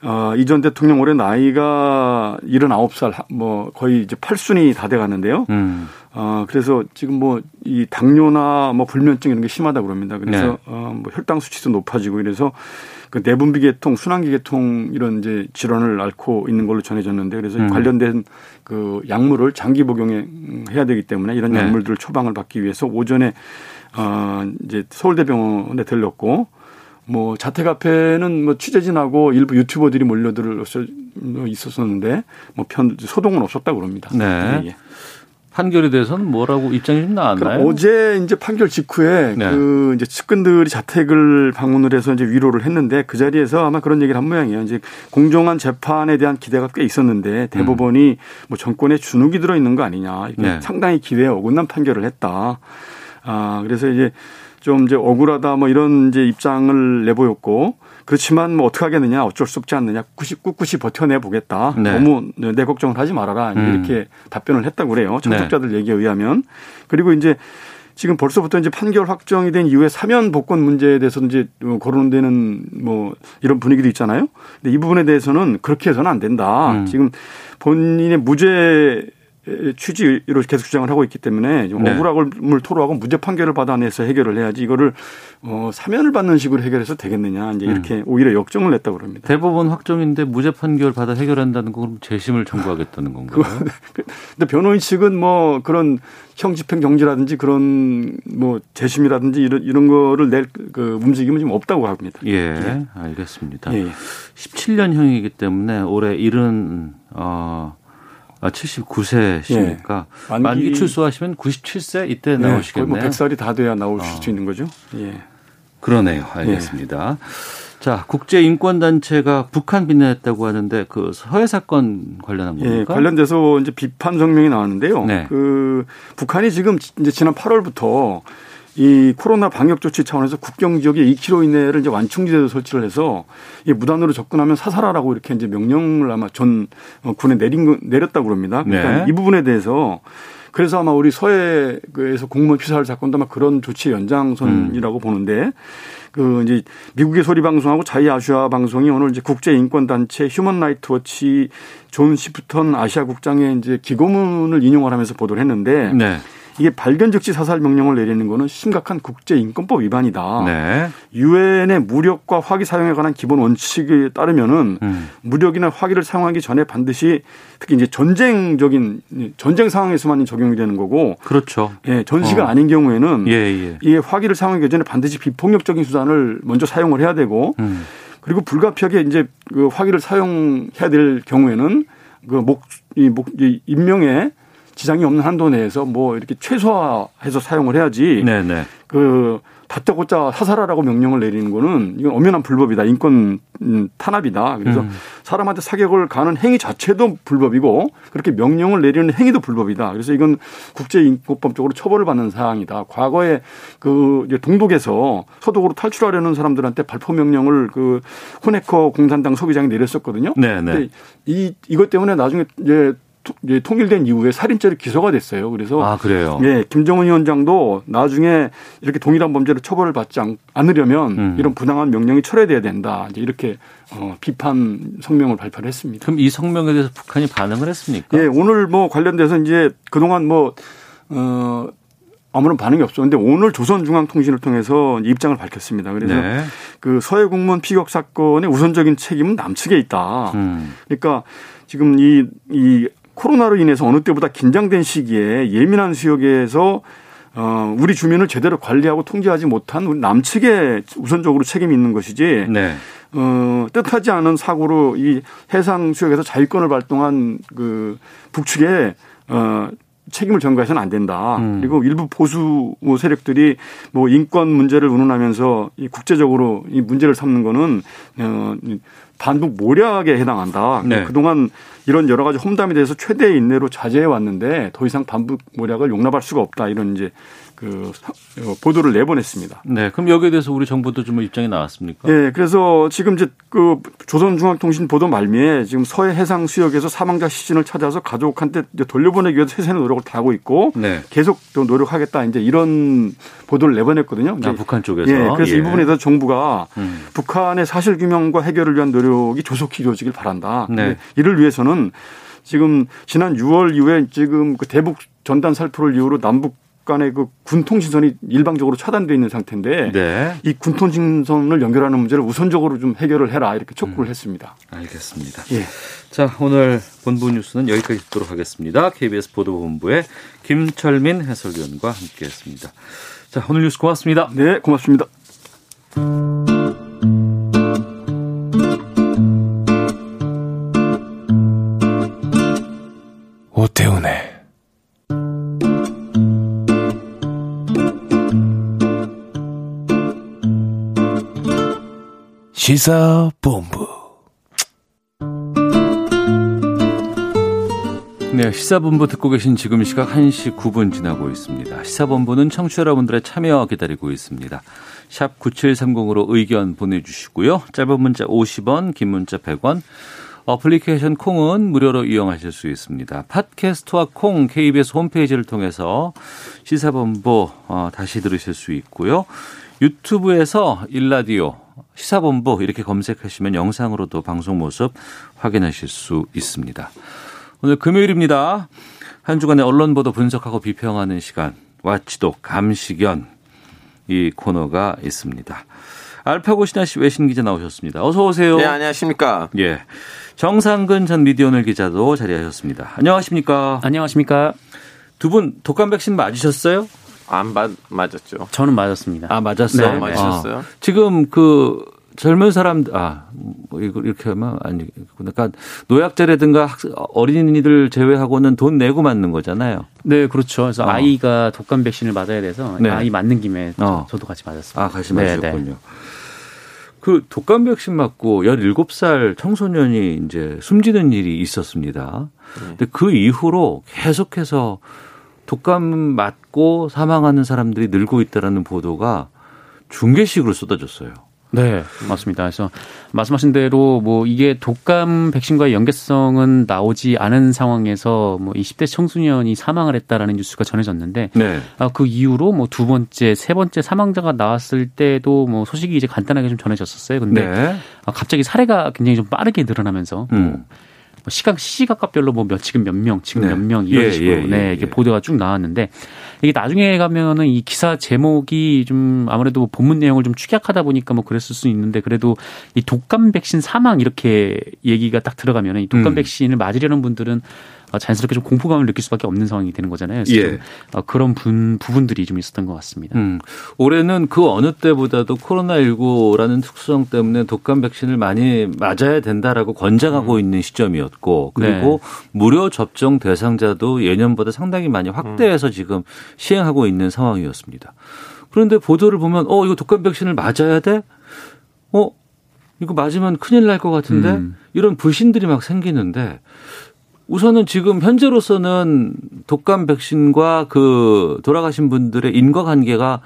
어, 이전 대통령 올해 나이가 79살, 뭐 거의 이제 8순이 다 돼 가는데요. 음. 어, 그래서 지금 뭐 이 당뇨나 뭐 불면증 이런 게 심하다고 그럽니다. 그래서 네. 어, 뭐 혈당 수치도 높아지고 이래서 그 내분비 계통, 순환기 계통 이런 이제 질환을 앓고 있는 걸로 전해졌는데 그래서 음. 관련된 그 약물을 장기 복용해야 되기 때문에 이런 네. 약물들을 처방을 받기 위해서 오전에 어, 이제 서울대병원에 들렀고 뭐 자택 앞에는 뭐 취재진하고 일부 유튜버들이 몰려들 있었었는데 뭐 편 소동은 없었다고 그럽니다. 네. 네. 판결에 대해서는 뭐라고 입장이 좀 나왔나요? 어제 이제 판결 직후에 네. 그 이제 측근들이 자택을 방문을 해서 이제 위로를 했는데 그 자리에서 아마 그런 얘기를 한 모양이에요. 이제 공정한 재판에 대한 기대가 꽤 있었는데 대법원이 음. 뭐 정권에 주눅이 들어 있는 거 아니냐. 이게 네. 상당히 기회에 어긋난 판결을 했다. 아, 그래서 이제 좀 이제 억울하다 뭐 이런 이제 입장을 내보였고 그렇지만 뭐 어떻게 하겠느냐 어쩔 수 없지 않느냐 꿋꿋이, 꿋꿋이 버텨내 보겠다 네. 너무 내 걱정을 하지 말아라 음. 이렇게 답변을 했다고 그래요 청탁자들 네. 얘기에 의하면 그리고 이제 지금 벌써부터 이제 판결 확정이 된 이후에 사면 복권 문제에 대해서 이제 거론되는 뭐 이런 분위기도 있잖아요. 근데 이 부분에 대해서는 그렇게 해서는 안 된다. 음. 지금 본인의 무죄 취지로 계속 주장을 하고 있기 때문에 좀 네. 억울함을 토로하고 무죄 판결을 받아내서 해결을 해야지 이거를 어 사면을 받는 식으로 해결해서 되겠느냐 이제 이렇게 음. 오히려 역정을 냈다고 그럽니다. 대법원 확정인데 무죄 판결 받아 해결한다는 건 재심을 청구하겠다는 [LAUGHS] 건가요? 근데 변호인 측은 뭐 그런 형 집행 정지라든지 그런 뭐 재심이라든지 이런 이런 거를 낼 그 움직임은 좀 없다고 합니다. 예, 예. 알겠습니다. 예. 17년형이기 때문에 올해 일은 어 아, 79세시니까 예. 만기, 출소하시면 97세 이때 예. 나오시겠네요. 뭐 100살이 다 돼야 나오실 어. 수 있는 거죠. 예. 그러네요. 알겠습니다. 예. 자, 국제 인권 단체가 북한 비난했다고 하는데 그 서해 사건 관련한 겁니까? 예, 관련돼서 이제 비판 성명이 나왔는데요. 네. 그 북한이 지금 이제 지난 8월부터 이 코로나 방역 조치 차원에서 국경 지역에 2km 이내를 이제 완충지대로 설치를 해서 이 무단으로 접근하면 사살하라고 이렇게 이제 명령을 아마 전 어, 군에 내린 내렸다고 그럽니다. 그러니까 네. 이 부분에 대해서 그래서 아마 우리 서해에서 공무원 피살 사건도 아마 그런 조치 연장선이라고 음. 보는데 그 이제 미국의 소리 방송하고 자유 아시아 방송이 오늘 이제 국제 인권 단체 Human Rights Watch 존 시프턴 아시아 국장의 이제 기고문을 인용을 하면서 보도를 했는데 네. 이게 발견 즉시 사살 명령을 내리는 거는 심각한 국제 인권법 위반이다. 네. 유엔의 무력과 화기 사용에 관한 기본 원칙에 따르면은 음. 무력이나 화기를 사용하기 전에 반드시 특히 이제 전쟁적인 전쟁 상황에서만 적용이 되는 거고 그렇죠. 예, 전시가 어. 아닌 경우에는 예, 예. 이 화기를 사용하기 전에 반드시 비폭력적인 수단을 먼저 사용을 해야 되고 음. 그리고 불가피하게 이제 그 화기를 사용해야 될 경우에는 그 목, 이 목, 이 인명에 지장이 없는 한도 내에서 뭐 이렇게 최소화해서 사용을 해야지. 네네. 네. 그 다짜고짜 사살하라고 명령을 내리는 거는 이건 엄연한 불법이다. 인권 음, 탄압이다. 그래서 음. 사람한테 사격을 가는 행위 자체도 불법이고 그렇게 명령을 내리는 행위도 불법이다. 그래서 이건 국제인권법적으로 처벌을 받는 사항이다. 과거에 그 동독에서 서독으로 탈출하려는 사람들한테 발포 명령을 그 호네커 공산당 소비장이 내렸었거든요. 네, 네. 이 이것 때문에 나중에 이제 통일된 이후에 살인죄로 기소가 됐어요. 그래서 아, 그래요. 예, 김정은 위원장도 나중에 이렇게 동일한 범죄로 처벌을 받지 않 으려면 음. 이런 부당한 명령이 철회돼야 된다. 이제 이렇게 어, 비판 성명을 발표를 했습니다. 그럼 이 성명에 대해서 북한이 반응을 했습니까? 예, 오늘 뭐 관련돼서 이제 그동안 뭐 어, 아무런 반응이 없었는데 오늘 조선중앙통신을 통해서 입장을 밝혔습니다. 그래서 네. 그 서해 공무원 피격 사건의 우선적인 책임은 남측에 있다. 음. 그러니까 지금 이, 이 코로나로 인해서 어느 때보다 긴장된 시기에 예민한 지역에서 어, 우리 주민을 제대로 관리하고 통제하지 못한 우리 남측에 우선적으로 책임이 있는 것이지. 네. 어, 뜻하지 않은 사고로 이 해상 수역에서 자위권을 발동한 그 북측에 어, 책임을 전가해서는 안 된다. 음. 그리고 일부 보수 세력들이 뭐 인권 문제를 운운하면서 이 국제적으로 이 문제를 삼는 거는 어, 반북 모략에 해당한다. 네. 그동안 이런 여러 가지 험담에 대해서 최대의 인내로 자제해 왔는데 더 이상 반북 모략을 용납할 수가 없다. 이런 이제 그 어, 보도를 내보냈습니다. 네, 그럼 여기에 대해서 우리 정부도 좀 입장이 나왔습니까? 네, 그래서 지금 이제 그 조선중앙통신 보도 말미에 지금 서해 해상 수역에서 사망자 시신을 찾아서 가족한테 돌려보내기 위해서 최선의 노력을 다하고 있고 네. 계속 또 노력하겠다 이제 이런 보도를 내보냈거든요. 아, 북한 쪽에서. 예, 그래서 예. 이 부분에 대해서 정부가 음. 북한의 사실 규명과 해결을 위한 노력이 조속히 이루어지길 바란다. 네. 이를 위해서는 지금 지난 6월 이후에 지금 그 대북 전단 살포를 이유로 남북 간의 그 군통신선이 일방적으로 차단돼 있는 상태인데 네. 이 군통신선을 연결하는 문제를 우선적으로 좀 해결을 해라 이렇게 촉구를 음. 했습니다. 알겠습니다. 예. 자 오늘 본부 뉴스는 여기까지 듣도록 하겠습니다. KBS 보도본부의 김철민 해설위원과 함께했습니다. 자 오늘 뉴스 고맙습니다. 네 고맙습니다. 오태훈의 시사본부. 네, 시사본부 듣고 계신 지금 시각 1시 9분 지나고 있습니다. 시사본부는 청취자 여러분들의 참여 기다리고 있습니다. 샵 9730으로 의견 보내주시고요. 짧은 문자 50원, 긴 문자 100원, 어플리케이션 콩은 무료로 이용하실 수 있습니다. 팟캐스트와 콩 KBS 홈페이지를 통해서 시사본부 어, 다시 들으실 수 있고요. 유튜브에서 일라디오 시사본부 이렇게 검색하시면 영상으로도 방송 모습 확인하실 수 있습니다. 오늘 금요일입니다. 한 주간의 언론 보도 분석하고 비평하는 시간 와치독 감시견 이 코너가 있습니다. 알파고 신하 씨 외신 기자 나오셨습니다. 어서 오세요. 네, 안녕하십니까? 예. 정상근 전 미디어오늘 기자도 자리하셨습니다. 안녕하십니까? 안녕하십니까? 두 분 독감 백신 맞으셨어요? 안 맞, 맞았죠. 저는 맞았습니다. 아, 맞았어요? 네, 맞으셨어요? 아, 지금 그 젊은 사람들, 아, 뭐 이거 이렇게 하면 아니, 그러니까 노약자라든가 어린이들 제외하고는 돈 내고 맞는 거잖아요. 네, 그렇죠. 그래서 어. 아이가 독감 백신을 맞아야 돼서 네. 아이 맞는 김에 어. 저, 도 같이 맞았습니다. 아, 같이 맞으셨군요. 네, 네. 그 독감 백신 맞고 17살 청소년이 이제 숨지는 일이 있었습니다. 네. 근데 그 이후로 계속해서 독감 맞고 사망하는 사람들이 늘고 있다라는 보도가 중계식으로 쏟아졌어요. 네, 맞습니다. 그래서 말씀하신 대로 뭐 이게 독감 백신과의 연계성은 나오지 않은 상황에서 뭐 20대 청소년이 사망을 했다라는 뉴스가 전해졌는데 네. 아, 그 이후로 뭐 두 번째, 세 번째 사망자가 나왔을 때도 뭐 소식이 이제 간단하게 좀 전해졌었어요. 근데 네. 아, 갑자기 사례가 굉장히 좀 빠르게 늘어나면서 뭐 음. 뭐 시각 시각각별로 뭐몇 지금 몇 명, 지금 네. 몇명 이런 예, 식으로 예, 예, 네 이게 예. 보도가 쭉 나왔는데 이게 나중에 가면은 이 기사 제목이 좀 아무래도 본문 내용을 좀 축약하다 보니까 뭐 그랬을 수 있는데 그래도 이 독감 백신 사망 이렇게 얘기가 딱 들어가면은 이 독감 음. 백신을 맞으려는 분들은 어, 자연스럽게 좀 공포감을 느낄 수밖에 없는 상황이 되는 거잖아요. 그래서 예. 어, 그런 분, 부분들이 좀 있었던 것 같습니다. 음. 올해는 그 어느 때보다도 코로나19라는 특수성 때문에 독감 백신을 많이 맞아야 된다라고 권장하고 음. 있는 시점이었고 그리고 네. 무료 접종 대상자도 예년보다 상당히 많이 확대해서 음. 지금 시행하고 있는 상황이었습니다. 그런데 보도를 보면 어 이거 독감 백신을 맞아야 돼? 어 이거 맞으면 큰일 날 것 같은데 음. 이런 불신들이 막 생기는데 우선은 지금 현재로서는 독감 백신과 그 돌아가신 분들의 인과관계가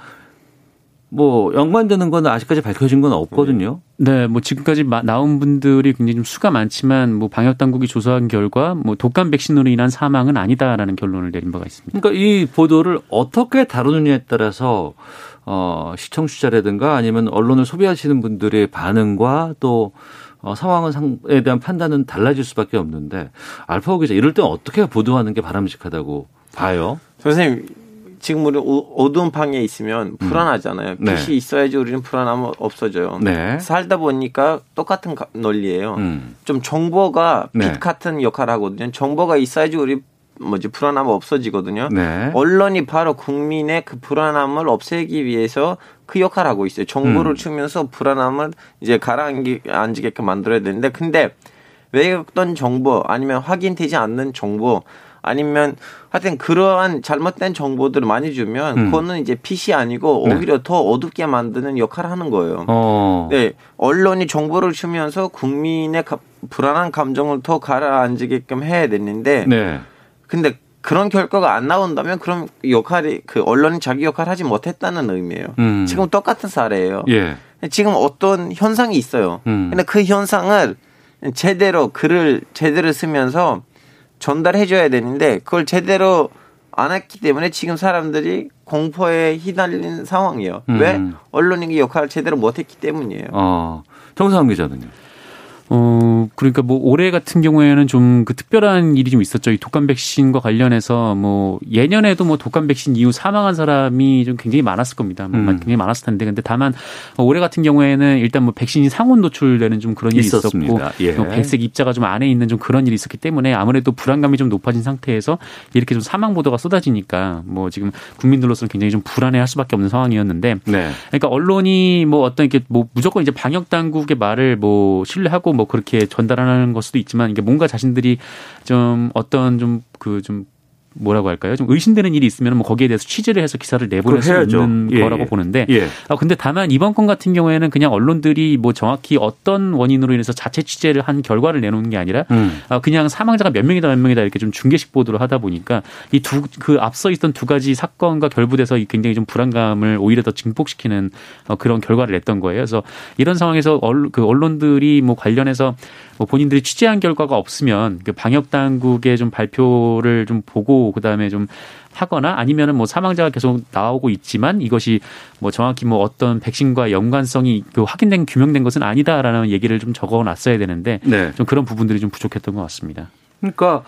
뭐 연관되는 건 아직까지 밝혀진 건 없거든요. 네, 뭐 지금까지 나온 분들이 굉장히 좀 수가 많지만 뭐 방역 당국이 조사한 결과 뭐 독감 백신으로 인한 사망은 아니다라는 결론을 내린 바가 있습니다. 그러니까 이 보도를 어떻게 다루느냐에 따라서 어 시청자라든가 아니면 언론을 소비하시는 분들의 반응과 또 어, 상황에 대한 판단은 달라질 수밖에 없는데 알파고 기자 이럴 때 어떻게 보도하는 게 바람직하다고 봐요? 선생님 지금 우리 어두운 방에 있으면 음. 불안하잖아요. 음. 빛이 네. 있어야지 우리는 불안하면 없어져요. 네. 살다 보니까 똑같은 논리예요. 음. 좀 정보가 빛 네. 같은 역할을 하거든요. 정보가 있어야지 우리 뭐지 불안함 없어지거든요. 네. 언론이 바로 국민의 그 불안함을 없애기 위해서 그 역할을 하고 있어요. 정보를 음. 주면서 불안함을 이제 가라앉게끔 만들어야 되는데 근데 왜어떤 정보 아니면 확인되지 않는 정보 아니면 하여튼 그러한 잘못된 정보들을 많이 주면 음. 그거는 이제 핏이 아니고 네. 오히려 네. 더 어둡게 만드는 역할을 하는 거예요. 어. 네. 언론이 정보를 주면서 국민의 불안한 감정을 더 가라앉게끔 해야 되는데 네. 근데 그런 결과가 안 나온다면 그럼 역할이 그 언론이 자기 역할을 하지 못했다는 의미예요. 음. 지금 똑같은 사례예요. 예. 지금 어떤 현상이 있어요. 음. 근데 그 현상을 제대로 글을 제대로 쓰면서 전달해 줘야 되는데 그걸 제대로 안 했기 때문에 지금 사람들이 공포에 휘날린 상황이에요. 음. 왜? 언론이 역할을 제대로 못 했기 때문이에요. 어. 정상 기자는요? 어, 그러니까 뭐 올해 같은 경우에는 좀 그 특별한 일이 좀 있었죠. 이 독감 백신과 관련해서 뭐 예년에도 뭐 독감 백신 이후 사망한 사람이 좀 굉장히 많았을 겁니다. 뭐 음. 굉장히 많았을 텐데. 근데 다만 올해 같은 경우에는 일단 뭐 백신이 상온 노출되는 좀 그런 일이 있었습니다. 있었고 예. 뭐 백색 입자가 좀 안에 있는 좀 그런 일이 있었기 때문에 아무래도 불안감이 좀 높아진 상태에서 이렇게 좀 사망 보도가 쏟아지니까 뭐 지금 국민들로서는 굉장히 좀 불안해 할 수밖에 없는 상황이었는데 네. 그러니까 언론이 뭐 어떤 이렇게 뭐 무조건 이제 방역 당국의 말을 뭐 신뢰하고 뭐 그렇게 전달하는 걸 수도 있지만 이게 뭔가 자신들이 좀 어떤 좀 그좀 그 좀 뭐라고 할까요? 좀 의심되는 일이 있으면 뭐 거기에 대해서 취재를 해서 기사를 내보낼 수 있는 예, 거라고 예. 보는데 예. 아 근데 다만 이번 건 같은 경우에는 그냥 언론들이 뭐 정확히 어떤 원인으로 인해서 자체 취재를 한 결과를 내놓는 게 아니라 음. 아 그냥 사망자가 몇 명이다 몇 명이다 이렇게 좀 중계식 보도를 하다 보니까 이 두 그 앞서 있던 두 가지 사건과 결부돼서 굉장히 좀 불안감을 오히려 더 증폭시키는 어 그런 결과를 냈던 거예요. 그래서 이런 상황에서 그 언론들이 뭐 관련해서 뭐 본인들이 취재한 결과가 없으면 그 방역 당국의 좀 발표를 좀 보고 그다음에 좀 하거나 아니면은 뭐 사망자가 계속 나오고 있지만 이것이 뭐 정확히 뭐 어떤 백신과 연관성이 그 확인된 규명된 것은 아니다라는 얘기를 좀 적어 놨어야 되는데 네. 좀 그런 부분들이 좀 부족했던 것 같습니다. 그러니까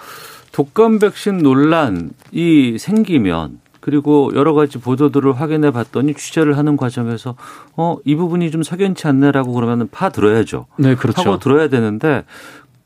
독감 백신 논란이 생기면 그리고 여러 가지 보도들을 확인해 봤더니 취재를 하는 과정에서 어, 이 부분이 좀 석연치 않네라고 그러면 파 들어야죠. 네, 그렇죠. 파고 들어야 되는데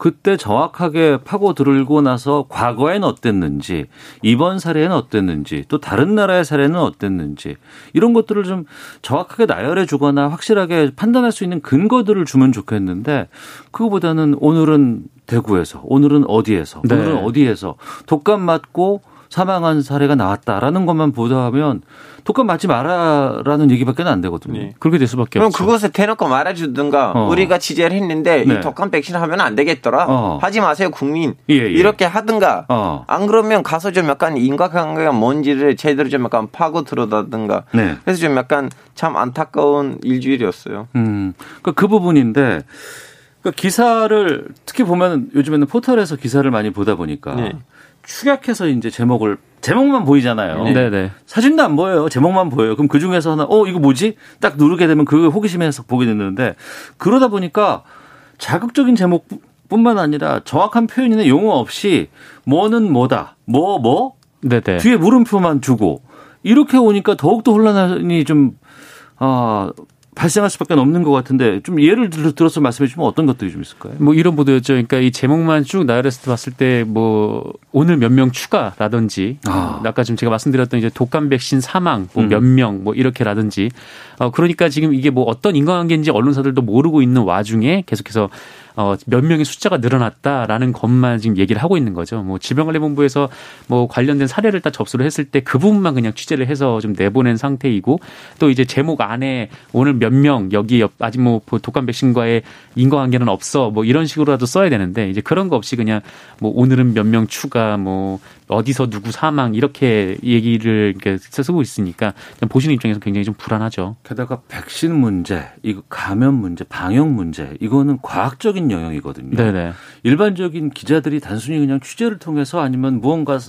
그때 정확하게 파고 들고 나서 과거엔 어땠는지, 이번 사례는 어땠는지, 또 다른 나라의 사례는 어땠는지, 이런 것들을 좀 정확하게 나열해 주거나 확실하게 판단할 수 있는 근거들을 주면 좋겠는데, 그거보다는 오늘은 대구에서, 오늘은 어디에서, 네. 오늘은 어디에서 독감 맞고 사망한 사례가 나왔다라는 것만 보도하면 독감 맞지 마라라는 얘기밖에 안 되거든요. 네. 그렇게 될 수밖에 그럼 없죠. 그럼 그것을 대놓고 말해주든가 어. 우리가 취재를 했는데 네. 이 독감 백신 하면 안 되겠더라. 어. 하지 마세요 국민. 예, 예. 이렇게 하든가 어. 안 그러면 가서 좀 약간 인과관계가 뭔지를 제대로 좀 약간 파고 들어다든가. 네. 그래서 좀 약간 참 안타까운 일주일이었어요. 음, 그러니까 그 부분인데. 그러니까 기사를 특히 보면 요즘에는 포털에서 기사를 많이 보다 보니까 네. 축약해서 이제 제목을 제목만 보이잖아요. 네네. 네. 사진도 안 보여요. 제목만 보여요. 그럼 그 중에서 하나 어 이거 뭐지? 딱 누르게 되면 그 호기심에서 보게 되는데 그러다 보니까 자극적인 제목 뿐만 아니라 정확한 표현이나 용어 없이 뭐는 뭐다, 뭐 뭐, 네네. 뒤에 물음표만 주고 이렇게 오니까 더욱더 혼란이 좀 아, 발생할 수밖에 없는 것 같은데 좀 예를 들어서 말씀해 주시면 어떤 것들이 좀 있을까요? 뭐 이런 보도였죠. 그러니까 이 제목만 쭉 나열해서 봤을 때 뭐 오늘 몇 명 추가라든지 아. 아까 좀 제가 말씀드렸던 이제 독감 백신 사망 뭐 몇명 음. 뭐 이렇게라든지 어 그러니까 지금 이게 뭐 어떤 인과관계인지 언론사들도 모르고 있는 와중에 계속해서 어, 몇 명의 숫자가 늘어났다라는 것만 지금 얘기를 하고 있는 거죠. 뭐 질병관리본부에서 뭐 관련된 사례를 다 접수를 했을 때 그 부분만 그냥 취재를 해서 좀 내보낸 상태이고 또 이제 제목 안에 오늘 몇 명 여기 아직 뭐 독감 백신과의 인과관계는 없어 뭐 이런 식으로라도 써야 되는데 이제 그런 거 없이 그냥 뭐 오늘은 몇 명 추가 뭐 어디서 누구 사망 이렇게 얘기를 쓰고 있으니까 보시는 입장에서 굉장히 좀 불안하죠. 게다가 백신 문제, 이거 감염 문제, 방역 문제 이거는 과학적인 영역이거든요. 네네. 일반적인 기자들이 단순히 그냥 취재를 통해서 아니면 무언가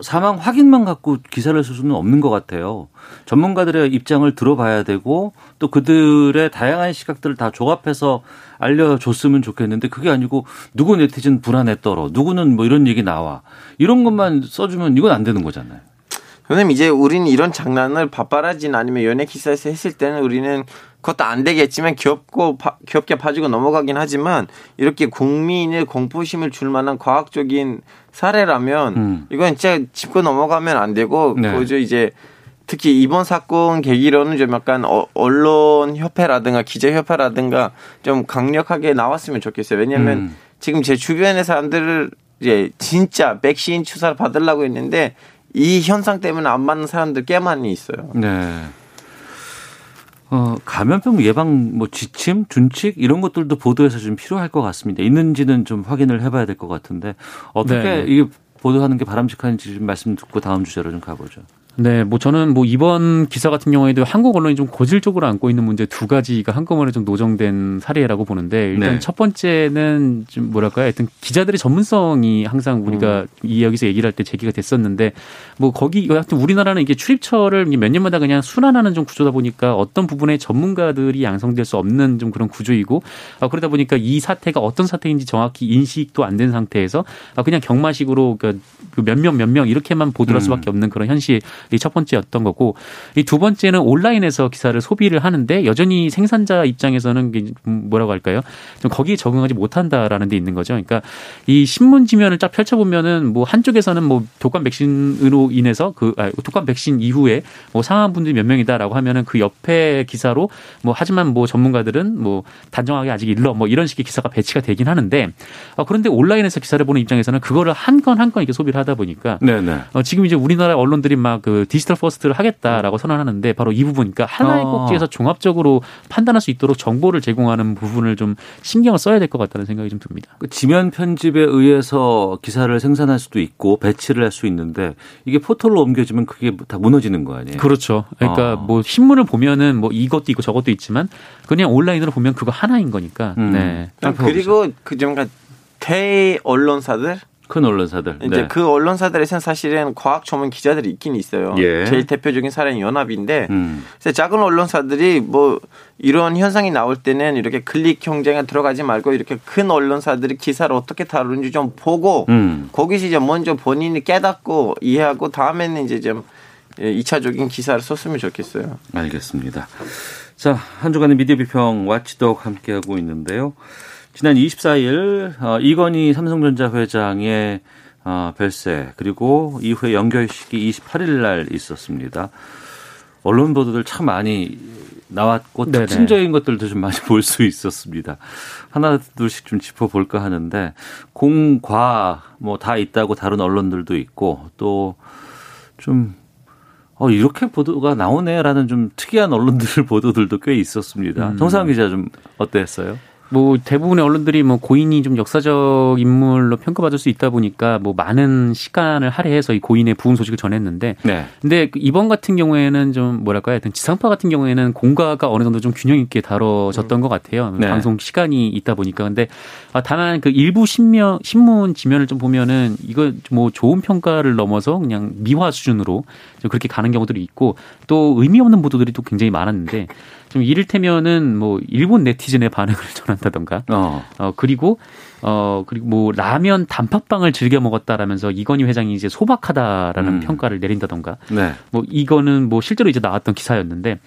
사망 확인만 갖고 기사를 쓸 수는 없는 것 같아요. 전문가들의 입장을 들어봐야 되고 또 그들의 다양한 시각들을 다 조합해서 알려줬으면 좋겠는데 그게 아니고 누구 네티즌 불안해 떨어 누구는 뭐 이런 얘기 나와 이런 것만 써주면 이건 안 되는 거잖아요. 선생님 이제 우리는 이런 장난을 바빠라진 아니면 연예 기사에서 했을 때는 우리는 그것도 안 되겠지만 귀엽고 파, 귀엽게 봐주고 넘어가긴 하지만 이렇게 국민의 공포심을 줄 만한 과학적인 사례라면 음. 이건 진짜 짚고 넘어가면 안 되고 네. 그저 이제 특히 이번 사건 계기로는 좀 약간 어, 언론 협회라든가 기자 협회라든가 좀 강력하게 나왔으면 좋겠어요. 왜냐하면 음. 지금 제 주변의 사람들을 이제 진짜 백신 주사를 받으려고 했는데 이 현상 때문에 안 맞는 사람들 꽤 많이 있어요. 네. 어, 감염병 예방 뭐 지침, 준칙 이런 것들도 보도에서 좀 필요할 것 같습니다. 있는지는 좀 확인을 해봐야 될 것 같은데 어떻게 네. 이게 보도하는 게 바람직한지 좀 말씀 듣고 다음 주제로 좀 가보죠. 네, 뭐 저는 뭐 이번 기사 같은 경우에도 한국 언론이 좀 고질적으로 안고 있는 문제 두 가지가 한꺼번에 좀 노정된 사례라고 보는데 일단 네. 첫 번째는 좀 뭐랄까요, 하여튼 기자들의 전문성이 항상 우리가 음. 이 여기서 얘기를 할 때 제기가 됐었는데 뭐 거기 하여튼 우리나라는 이게 출입처를 몇 년마다 그냥 순환하는 좀 구조다 보니까 어떤 부분에 전문가들이 양성될 수 없는 좀 그런 구조이고 아, 그러다 보니까 이 사태가 어떤 사태인지 정확히 인식도 안 된 상태에서 아, 그냥 경마식으로 그러니까 그 몇명 몇 명 이렇게만 보도할 음. 수밖에 없는 그런 현실 이 첫 번째였던 거고 이 두 번째는 온라인에서 기사를 소비를 하는데 여전히 생산자 입장에서는 뭐라고 할까요? 좀 거기에 적응하지 못한다라는 데 있는 거죠. 그러니까 이 신문 지면을 쫙 펼쳐보면은 뭐 한쪽에서는 뭐 독감 백신으로 인해서 그 아, 독감 백신 이후에 뭐 상한 분들이 몇 명이다라고 하면은 그 옆에 기사로 뭐 하지만 뭐 전문가들은 뭐 단정하게 아직 일러 뭐 이런 식의 기사가 배치가 되긴 하는데 어, 그런데 온라인에서 기사를 보는 입장에서는 그거를 한 건 한 건 이렇게 소비를 하다 보니까 네네. 어, 지금 이제 우리나라 언론들이 막그 그 digital first를 하겠다라고 선언하는데 바로 이 부분이니까 하나의 어. 꼭지에서 종합적으로 판단할 수 있도록 정보를 제공하는 부분을 좀 신경을 써야 될 것 같다는 생각이 좀 듭니다. 그 지면 편집에 의해서 기사를 생산할 수도 있고 배치를 할 수 있는데 이게 포털로 옮겨지면 그게 다 무너지는 거 아니에요? 그렇죠. 그러니까 어. 뭐 신문을 보면은 뭐 이것도 있고 저것도 있지만 그냥 온라인으로 보면 그거 하나인 거니까. 음. 네. 그리고 그좀 대 언론사들 큰 언론사들. 이제 네. 그 언론사들에서는 사실은 과학 전문 기자들이 있긴 있어요. 예. 제일 대표적인 사례는 연합인데, 음. 작은 언론사들이 뭐 이런 현상이 나올 때는 이렇게 클릭 경쟁에 들어가지 말고 이렇게 큰 언론사들이 기사를 어떻게 다루는지 좀 보고 음. 거기서 이제 먼저 본인이 깨닫고 이해하고 다음에는 이제 좀 2차적인 기사를 썼으면 좋겠어요. 알겠습니다. 자, 한 주간의 미디어 비평 와치독 함께하고 있는데요. 지난 24일 어, 이건희 삼성전자 회장의 어, 별세 그리고 이후에 연결식이 28일 날 있었습니다. 언론 보도들 참 많이 나왔고 네네. 특징적인 것들도 좀 많이 [LAUGHS] 볼 수 있었습니다. 하나 둘씩 좀 짚어볼까 하는데 공과 뭐 다 있다고 다른 언론들도 있고 또좀 어, 이렇게 보도가 나오네라는 좀 특이한 언론들 [LAUGHS] 보도들도 꽤 있었습니다. 음. 정상 기자 좀 어땠어요? 뭐 대부분의 언론들이 뭐 고인이 좀 역사적 인물로 평가받을 수 있다 보니까 뭐 많은 시간을 할애해서 이 고인의 부흥 소식을 전했는데 네. 근데 이번 같은 경우에는 좀 뭐랄까요 하여튼 지상파 같은 경우에는 공과가 어느 정도 좀 균형 있게 다뤄졌던 음. 것 같아요 네. 방송 시간이 있다 보니까 근데 아, 다만 그 일부 신명 신문 지면을 좀 보면은 이거 뭐 좋은 평가를 넘어서 그냥 미화 수준으로 좀 그렇게 가는 경우들이 있고 또 의미 없는 보도들이 또 굉장히 많았는데 좀 이를테면은 뭐 일본 네티즌의 반응을 [LAUGHS] 전한다던가 어. 어 그리고 어 그리고 뭐 라면 단팥빵을 즐겨 먹었다라면서 이건희 회장이 이제 소박하다라는 음. 평가를 내린다던가 네. 뭐 이거는 뭐 실제로 이제 나왔던 기사였는데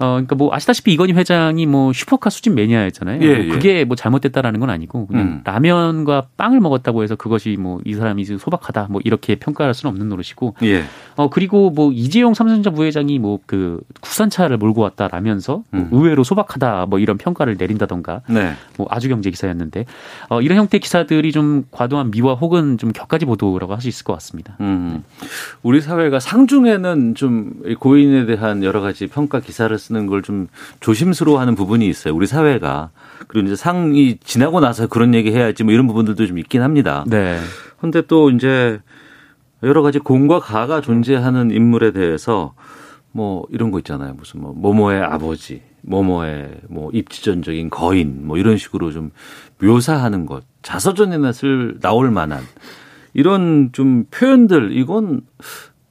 어, 그러니까 뭐 아시다시피 이건희 회장이 뭐 슈퍼카 수집 매니아였잖아요. 예, 뭐 그게 뭐 잘못됐다라는 건 아니고 그냥 음. 라면과 빵을 먹었다고 해서 그것이 뭐 이 사람이 소박하다 뭐 이렇게 평가할 수는 없는 노릇이고. 예. 어 그리고 뭐 이재용 삼성전자 부회장이 뭐 그 국산차를 몰고 왔다라면서 뭐 음. 뭐 의외로 소박하다 뭐 이런 평가를 내린다던가. 네. 뭐 아주 경제 기사였는데 어 이런 형태 기사들이 좀 과도한 미화 혹은 좀 격가지 보도라고 할 수 있을 것 같습니다. 음. 우리 사회가 상중에는 좀 고인에 대한 여러 가지 평가 기사를 쓰는 걸 좀 조심스러워하는 부분이 있어요. 우리 사회가 그리고 이제 상이 지나고 나서 그런 얘기 해야지 뭐 이런 부분들도 좀 있긴 합니다. 네. 근데 또 이제 여러 가지 공과 가가 존재하는 인물에 대해서 뭐 이런 거 있잖아요. 무슨 뭐 모모의 아버지, 모모의 뭐 입지전적인 거인 뭐 이런 식으로 좀 묘사하는 것 자서전에나 쓸 나올 만한 이런 좀 표현들 이건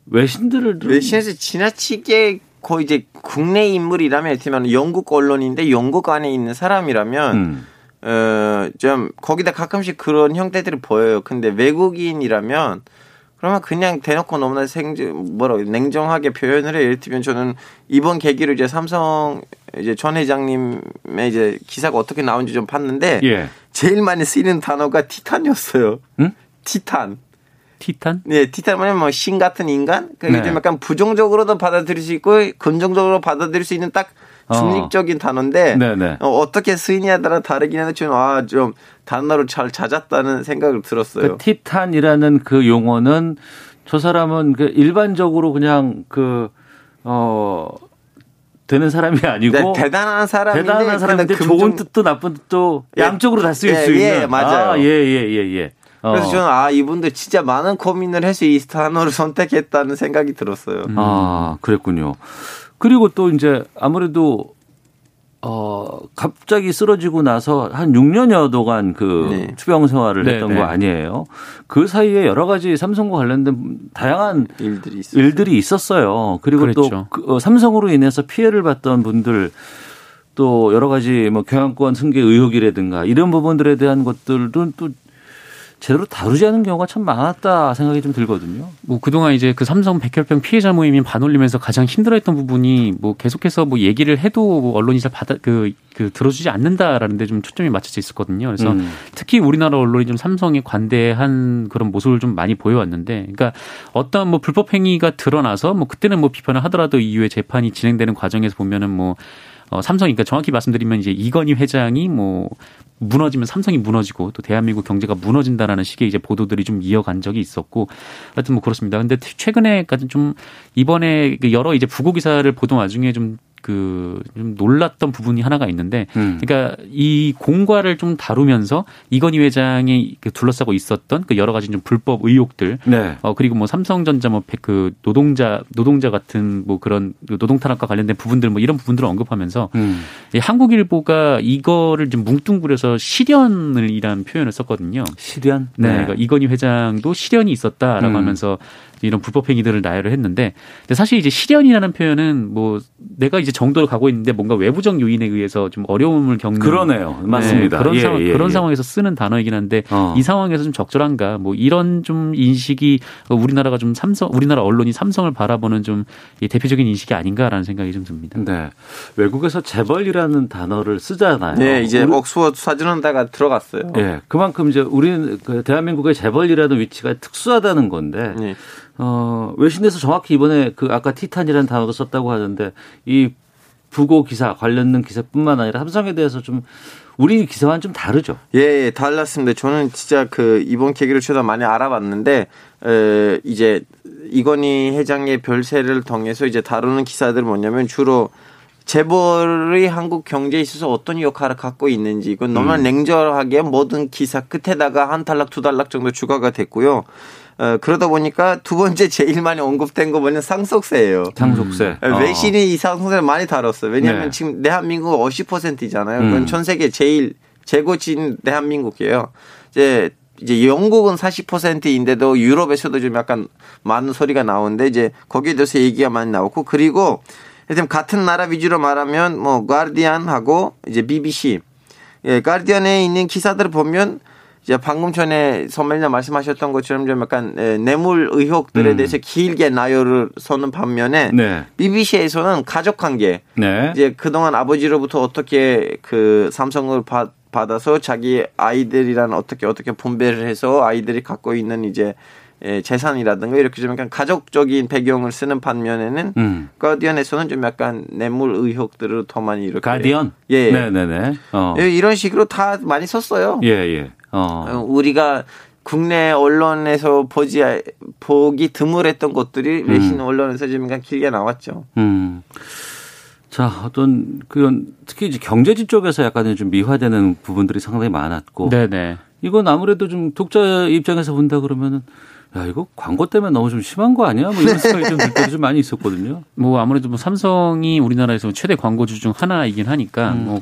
외신들을 외신에서 지나치게 거의 이제 국내 인물이라면 예를 영국 언론인데 영국 안에 있는 사람이라면 음. 어좀 거기다 가끔씩 그런 형태들이 보여요. 근데 외국인이라면 그러면 그냥 대놓고 너무나 생정 뭐라 냉정하게 표현을 해. 예를 들면 저는 이번 계기로 이제 삼성 이제 전 회장님의 이제 기사가 어떻게 나온지 좀 봤는데 예. 제일 많이 쓰이는 단어가 티탄이었어요. 응? 티탄. 티탄? 네, 티탄 뭐냐면 뭐 신 같은 인간? 그러니까 네. 약간 부정적으로도 받아들일 수 있고 긍정적으로 받아들일 수 있는 딱 어. 중립적인 어. 단어인데 네네. 어, 떻게 쓰이냐에 따라 다르긴 한데 저는 아, 좀 단어를 잘 찾았다는 생각을 들었어요. 그 티탄이라는 그 용어는 저 사람은 그 일반적으로 그냥 그, 어, 되는 사람이 아니고 네, 대단한 사람인데 대단한 사람인데 좋은 뜻도 나쁜 뜻도 예. 양쪽으로 다 쓰일 예, 수 있는 예, 맞아요. 아, 예, 예, 예, 예. 그래서 어. 저는 아 이분들 진짜 많은 고민을 해서 이 단어를 [LAUGHS] 선택했다는 생각이 들었어요. 음. 아 그랬군요. 그리고 또 이제 아무래도 어 갑자기 쓰러지고 나서 한 6년여 동안 그 네. 투병 생활을 네, 했던 네. 거 아니에요. 그 사이에 여러 가지 삼성과 관련된 다양한 일들이, 있었어요. 일들이 있었어요. 그리고 그랬죠. 또 그, 어, 삼성으로 인해서 피해를 봤던 분들 또 여러 가지 뭐 경영권 승계 의혹이라든가 이런 부분들에 대한 것들도 또 제대로 다루지 않은 경우가 참 많았다 생각이 좀 들거든요. 뭐 그동안 이제 그 삼성 백혈병 피해자 모임이 반올림에서 가장 힘들어했던 부분이 뭐 계속해서 뭐 얘기를 해도 뭐 언론이 잘 받아 그, 그 들어주지 않는다라는 데 좀 초점이 맞춰져 있었거든요. 그래서 음. 특히 우리나라 언론이 좀 삼성에 관대한 그런 모습을 좀 많이 보여왔는데, 그러니까 어떤 뭐 불법 행위가 드러나서 뭐 그때는 뭐 비판을 하더라도 이후에 재판이 진행되는 과정에서 보면은 뭐 어, 삼성, 그러니까 정확히 말씀드리면 이제 이건희 회장이 뭐 무너지면 삼성이 무너지고 또 대한민국 경제가 무너진다라는 식의 이제 보도들이 좀 이어간 적이 있었고 하여튼 뭐 그렇습니다. 근데 최근에까지 좀 이번에 그 여러 이제 부고 기사를 보던 와중에 좀 그 좀 놀랐던 부분이 하나가 있는데, 음. 그러니까 이 공과를 좀 다루면서 이건희 회장이 그 둘러싸고 있었던 그 여러 가지 좀 불법 의혹들, 네. 어 그리고 뭐 삼성전자 뭐그 노동자 노동자 같은 뭐 그런 그 노동 탄압과 관련된 부분들 뭐 이런 부분들을 언급하면서 음. 한국일보가 이거를 좀 뭉뚱그려서 실현을 이란 표현을 썼거든요. 실현? 네. 네. 그러니까 이건희 회장도 실현이 있었다라고 음. 하면서 이런 불법 행위들을 나열을 했는데 근데 사실 이제 실현이라는 표현은 뭐 내가 이제 정도를 가고 있는데 뭔가 외부적 요인에 의해서 좀 어려움을 겪는 그러네요. 맞습니다. 네, 그런 예, 상황 예, 그런 예. 상황에서 쓰는 단어이긴 한데 어. 이 상황에서 좀 적절한가 뭐 이런 좀 인식이 우리나라가 좀 삼성 우리나라 언론이 삼성을 바라보는 좀 대표적인 인식이 아닌가라는 생각이 좀 듭니다. 네. 외국에서 재벌이라는 단어를 쓰잖아요. 네, 이제 우리, 옥스퍼드 사전원다가 들어갔어요. 네, 그만큼 이제 우리는 그 대한민국의 재벌이라는 위치가 특수하다는 건데 네. 어, 외신에서 정확히 이번에 그 아까 티탄이라는 단어도 썼다고 하는데 이 부고 기사 관련된 기사뿐만 아니라 삼성에 대해서 좀 우리 기사와는 좀 다르죠. 예, 예, 달랐습니다. 저는 진짜 그 이번 계기를 최다 많이 알아봤는데 에, 이제 이건희 회장의 별세를 통해서 이제 다루는 기사들 뭐냐면 주로 재벌이 한국 경제에 있어서 어떤 역할을 갖고 있는지 이건 너무 음. 냉정하게 모든 기사 끝에다가 한 탈락 두 탈락 정도 추가가 됐고요. 어, 그러다 보니까 두 번째 제일 많이 언급된 거 뭐냐 상속세예요. 상속세. 음. 외신이 이 상속세를 많이 다뤘어요. 왜냐하면 네. 지금 대한민국 50%잖아요. 그건 음. 전 세계 제일 재고진 대한민국이에요. 이제 이제 영국은 40%인데도 유럽에서도 좀 약간 많은 소리가 나오는데 이제 거기에 대해서 얘기가 많이 나오고 그리고 일단 같은 나라 위주로 말하면 뭐 가디안하고 이제 BBC 예, 가디언에 있는 기사들을 보면 이제 방금 전에 선배님 말씀하셨던 것처럼 좀 약간 뇌물 의혹들에 음. 대해서 길게 나열을 서는 반면에 네. BBC에서는 가족 관계 네. 이제 그동안 아버지로부터 어떻게 그 삼성을 받, 받아서 자기 아이들이란 어떻게 어떻게 분배를 해서 아이들이 갖고 있는 이제 재산이라든가 이렇게 좀 약간 가족적인 배경을 쓰는 반면에는 음. 가디언에서는 좀 약간 뇌물 의혹들을 더 많이 이렇게 가디언 예 네네네 어. 예, 이런 식으로 다 많이 썼어요 예예 예. 어. 어. 우리가 국내 언론에서 보지 보기 드물했던 것들이 음. 외신 언론에서 좀 길게 나왔죠. 음. 자, 어떤 그런 특히 이제 경제지 쪽에서 약간 좀 미화되는 부분들이 상당히 많았고. 네네. 이건 아무래도 좀 독자 입장에서 본다 그러면은 야 이거 광고 때문에 너무 좀 심한 거 아니야? 뭐 이런 생각이 좀 들 때도 좀 많이 있었거든요. 뭐 아무래도 뭐 삼성이 우리나라에서 최대 광고주 중 하나이긴 하니까 음. 뭐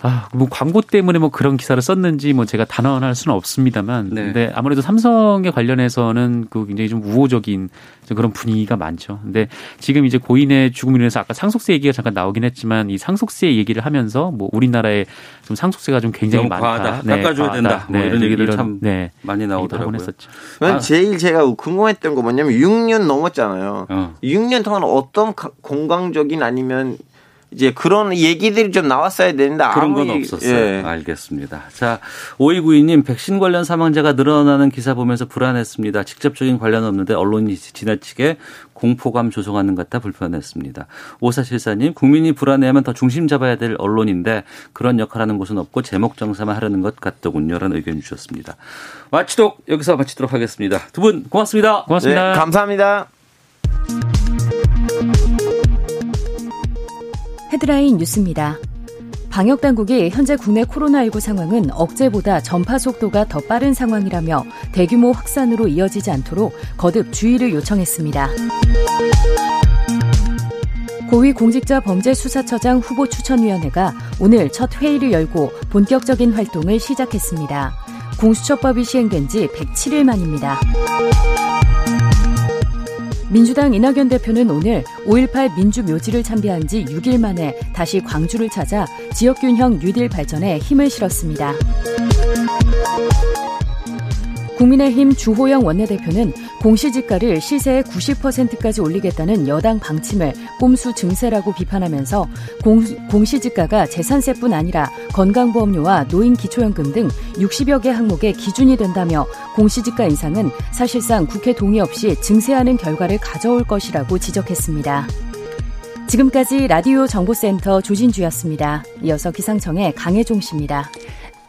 아, 뭐 광고 때문에 뭐 그런 기사를 썼는지 뭐 제가 단언할 수는 없습니다만, 네. 근데 아무래도 삼성에 관련해서는 그 굉장히 좀 우호적인 그런 분위기가 많죠. 근데 지금 이제 고인의 죽음으로 인해서 아까 상속세 얘기가 잠깐 나오긴 했지만 이 상속세 얘기를 하면서 뭐 우리나라에 좀 상속세가 좀 굉장히 많다. 과하다. 네, 깎아줘야 과하다. 된다. 뭐 네, 이런 얘기를 참 네, 많이 나오더라고요. 했었죠. 아. 제일 제가 궁금했던 거 뭐냐면 6년 넘었잖아요. 어. 6년 동안 어떤 공강적인 아니면 이제 그런 얘기들이 좀 나왔어야 되는데 그런 건 없었어요. 예. 알겠습니다. 자, 오이구이님 백신 관련 사망자가 늘어나는 기사 보면서 불안했습니다. 직접적인 관련 없는데 언론이 지나치게 공포감 조성하는 것 같아 불편했습니다. 오사실사님 국민이 불안해하면 더 중심 잡아야 될 언론인데 그런 역할하는 곳은 없고 제목 정사만 하려는 것 같더군요. 라는 의견 주셨습니다. 마치독 여기서 마치도록 하겠습니다. 두 분 고맙습니다. 고맙습니다. 네, 감사합니다. 헤드라인 뉴스입니다. 방역 당국이 현재 국내 코로나19 상황은 억제보다 전파 속도가 더 빠른 상황이라며 대규모 확산으로 이어지지 않도록 거듭 주의를 요청했습니다. 고위공직자범죄수사처장 후보 추천위원회가 오늘 첫 회의를 열고 본격적인 활동을 시작했습니다. 공수처법이 시행된 지 107일 만입니다. 민주당 이낙연 대표는 오늘 5.18 민주묘지를 참배한 지 6일 만에 다시 광주를 찾아 지역균형 뉴딜 발전에 힘을 실었습니다. 국민의힘 주호영 원내대표는 공시지가를 시세의 90%까지 올리겠다는 여당 방침을 꼼수 증세라고 비판하면서 공, 공시지가가 재산세뿐 아니라 건강보험료와 노인기초연금 등 60여 개 항목의 기준이 된다며 공시지가 인상은 사실상 국회 동의 없이 증세하는 결과를 가져올 것이라고 지적했습니다. 지금까지 라디오 정보센터 조진주였습니다. 이어서 기상청의 강혜종 씨입니다.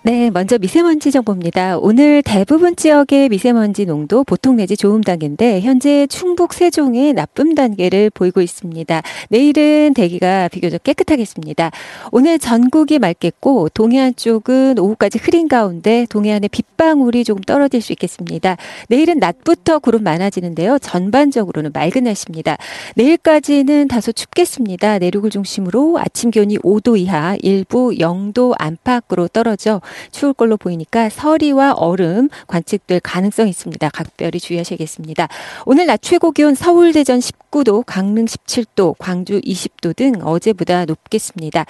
네, 먼저 미세먼지 정보입니다. 오늘 대부분 지역의 미세먼지 농도 보통 내지 좋음 단계인데 현재 충북 세종의 나쁨 단계를 보이고 있습니다. 내일은 대기가 비교적 깨끗하겠습니다. 오늘 전국이 맑겠고 동해안 쪽은 오후까지 흐린 가운데 동해안에 빗방울이 조금 떨어질 수 있겠습니다. 내일은 낮부터 구름 많아지는데요. 전반적으로는 맑은 날씨입니다. 내일까지는 다소 춥겠습니다. 내륙을 중심으로 아침 기온이 5도 이하, 일부 0도 안팎으로 떨어져 추울 걸로 보이니까 서리와 얼음 관측될 가능성이 있습니다. 각별히 주의하셔야겠습니다. 오늘 낮 최고 기온 서울 대전 19도, 강릉 17도, 광주 20도 등 어제보다 높겠습니다.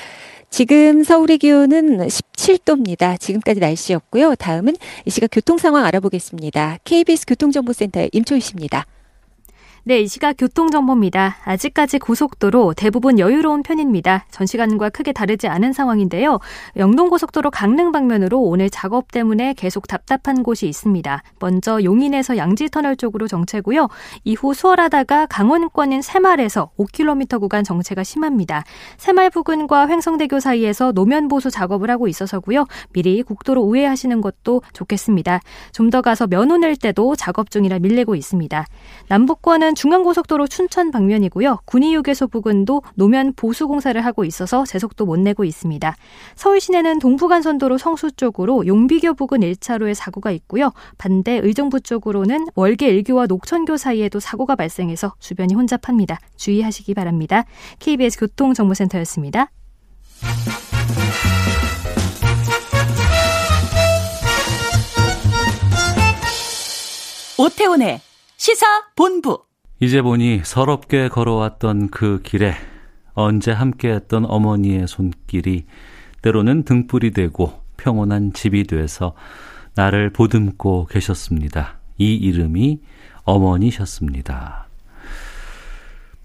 지금 서울의 기온은 17도입니다. 지금까지 날씨였고요. 다음은 이 시각 교통 상황 알아보겠습니다. KBS 교통정보센터의 임초희 씨입니다. 네, 이 시각 교통정보입니다. 아직까지 고속도로 대부분 여유로운 편입니다. 전 시간과 크게 다르지 않은 상황인데요. 영동고속도로 강릉 방면으로 오늘 작업 때문에 계속 답답한 곳이 있습니다. 먼저 용인에서 양지터널 쪽으로 정체고요. 이후 수월하다가 강원권인 새말에서 5km 구간 정체가 심합니다. 새말 부근과 횡성대교 사이에서 노면 보수 작업을 하고 있어서고요. 미리 국도로 우회하시는 것도 좋겠습니다. 좀 더 가서 면호 낼 때도 작업 중이라 밀리고 있습니다. 남북권은 중앙고속도로 춘천 방면이고요. 군의휴게소 부근도 노면 보수 공사를 하고 있어서 제속도 못 내고 있습니다. 서울 시내는 동부간선도로 성수 쪽으로 용비교 부근 1차로에 사고가 있고요. 반대 의정부 쪽으로는 월계 1교와 녹천교 사이에도 사고가 발생해서 주변이 혼잡합니다. 주의하시기 바랍니다. KBS 교통정보센터였습니다. 오태훈의 시사 본부 이제 보니 서럽게 걸어왔던 그 길에 언제 함께했던 어머니의 손길이 때로는 등불이 되고 평온한 집이 돼서 나를 보듬고 계셨습니다. 이 이름이 어머니셨습니다.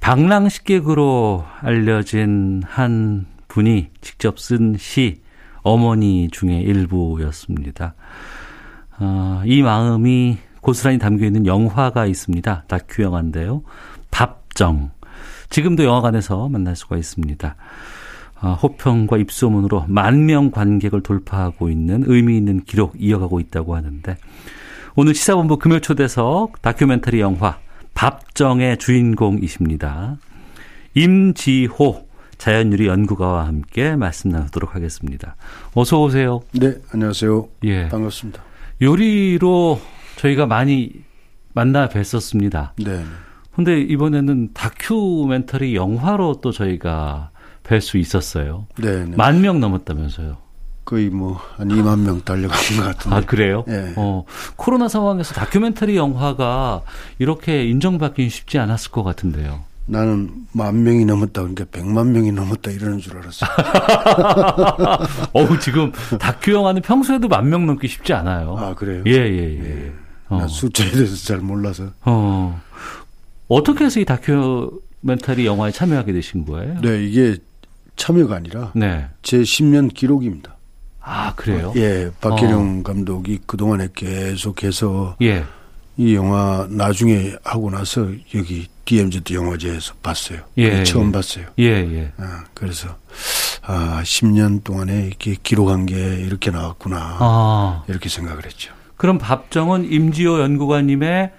방랑식객으로 알려진 한 분이 직접 쓴 시 어머니 중의 일부였습니다. 어, 이 마음이 고스란히 담겨 있는 영화가 있습니다. 다큐 영화인데요. 밥정. 지금도 영화관에서 만날 수가 있습니다. 어, 호평과 입소문으로 만 명 관객을 돌파하고 있는 의미 있는 기록 이어가고 있다고 하는데 오늘 시사본부 금요 초대석 다큐멘터리 영화 밥정의 주인공이십니다. 임지호 자연유리 연구가와 함께 말씀 나누도록 하겠습니다. 어서 오세요. 네, 안녕하세요. 예. 반갑습니다. 요리로 저희가 많이 만나 뵀었습니다. 네. 근데 이번에는 다큐멘터리 영화로 또 저희가 뵐 수 있었어요. 네. 네. 만명 넘었다면서요. 거의 뭐, 한 2만 명 달려간 것 같은데. 아, 그래요? 네. 어, 코로나 상황에서 다큐멘터리 영화가 이렇게 인정받기는 쉽지 않았을 것 같은데요. 나는 만 명이 넘었다 그러니까 백만 명이 넘었다 이러는 줄 알았어. [LAUGHS] 어우 지금 다큐 영화는 평소에도 만 명 넘기 쉽지 않아요. 아 그래요? 예예 예. 예, 예. 예. 어. 숫자에 대해서 잘 몰라서. 어. 어떻게 해서 이 다큐멘터리 영화에 참여하게 되신 거예요? 네, 이게 참여가 아니라 네. 제 10년 기록입니다. 아, 그래요? 예, 박혜령 어. 감독이 그동안에 계속해서 예. 이 영화 나중에 하고 나서 여기 DMZ 영화제에서 봤어요. 예, 처음 예. 봤어요. 예, 예. 아, 그래서 아, 10년 동안에 이렇게 기록한 게 이렇게 나왔구나. 아. 이렇게 생각을 했죠. 그럼 밥정은 임지호 연구관님의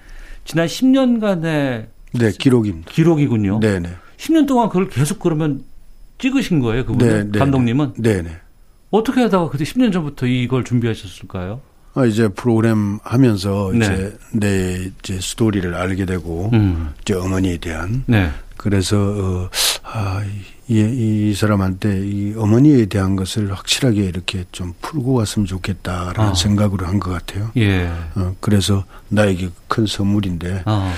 지난 10년간의 네, 기록입니다. 기록이군요. 네, 네. 10년 동안 그걸 계속 그러면 찍으신 거예요, 그분 네, 네, 감독님은? 네, 네. 어떻게 하다가 그때 10년 전부터 이걸 준비하셨을까요? 아, 이제 프로그램 하면서 네. 이제 내 이제 스토리를 알게 되고 음. 이제 어머니에 대한 네. 그래서 어, 아, 이, 이 사람한테 이 어머니에 대한 것을 확실하게 이렇게 좀 풀고 왔으면 좋겠다라는 아. 생각으로 한 것 같아요. 예. 어, 그래서 나에게 큰 선물인데 아.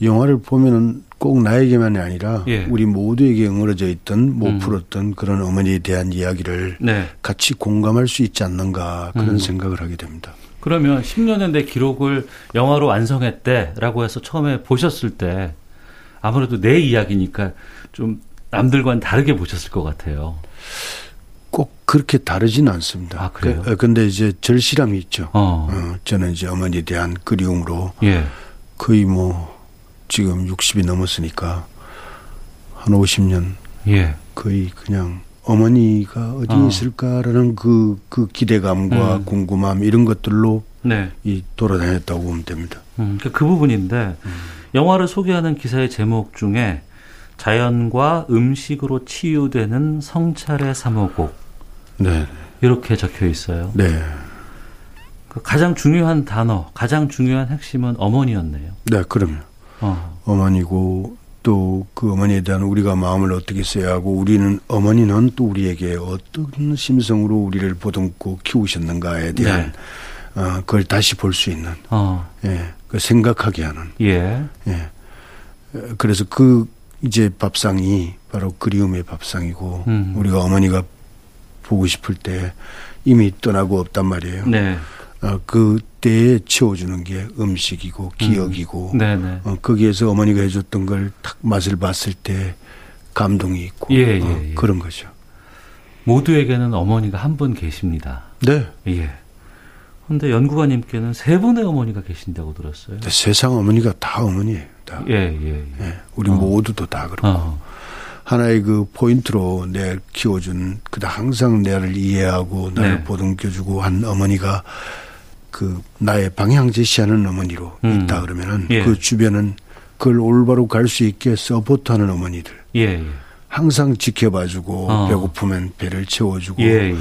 영화를 보면은 꼭 나에게만이 아니라 예. 우리 모두에게 응어려져 있던 못 음. 풀었던 그런 어머니에 대한 이야기를 네. 같이 공감할 수 있지 않는가 그런 음. 생각을 하게 됩니다. 그러면 10년의 내 기록을 영화로 완성했대라고 해서 처음에 보셨을 때 아무래도 내 이야기니까 좀 남들과는 다르게 보셨을 것 같아요. 꼭 그렇게 다르지는 않습니다. 아, 그래요? 그, 어, 근데 이제 절실함이 있죠. 어. 어, 저는 이제 어머니에 대한 그리움으로 예. 거의 뭐 지금 60이 넘었으니까 한 50년 예. 거의 그냥 어머니가 어디 어. 있을까라는 그, 그 기대감과 음. 궁금함 이런 것들로 네. 이 돌아다녔다고 보면 됩니다. 음, 그, 그 부분인데 음. 영화를 소개하는 기사의 제목 중에 자연과 음식으로 치유되는 성찰의 사모곡. 네. 이렇게 적혀 있어요. 네. 그 가장 중요한 단어, 가장 중요한 핵심은 어머니였네요. 네, 그럼요. 어. 어머니고 또 그 어머니에 대한 우리가 마음을 어떻게 써야 하고 우리는 어머니는 또 우리에게 어떤 심성으로 우리를 보듬고 키우셨는가에 대한 네. 어, 그걸 다시 볼 수 있는 어. 예, 그 생각하게 하는 예. 예. 그래서 그 이제 밥상이 바로 그리움의 밥상이고 음. 우리가 어머니가 보고 싶을 때 이미 떠나고 없단 말이에요. 네. 어, 그때에 채워주는 게 음식이고 기억이고 음. 네, 네. 어, 거기에서 어머니가 해줬던 걸 탁 맛을 봤을 때 감동이 있고 예, 예, 어, 예. 그런 거죠. 모두에게는 어머니가 한 분 계십니다. 네. 예. 근데 연구관님께는 세 분의 어머니가 계신다고 들었어요. 세상 어머니가 다 어머니예요. 다. 예, 예. 예. 예. 우리 어. 모두도 다 그렇고. 어. 하나의 그 포인트로 내 키워준 그다 항상 내를 이해하고 나를 네. 보듬겨주고 한 어머니가 그 나의 방향 제시하는 어머니로 음. 있다 그러면은 예. 그 주변은 그걸 올바로 갈 수 있게 서포트하는 어머니들. 예, 예. 항상 지켜봐주고 어. 배고프면 배를 채워주고 예, 예.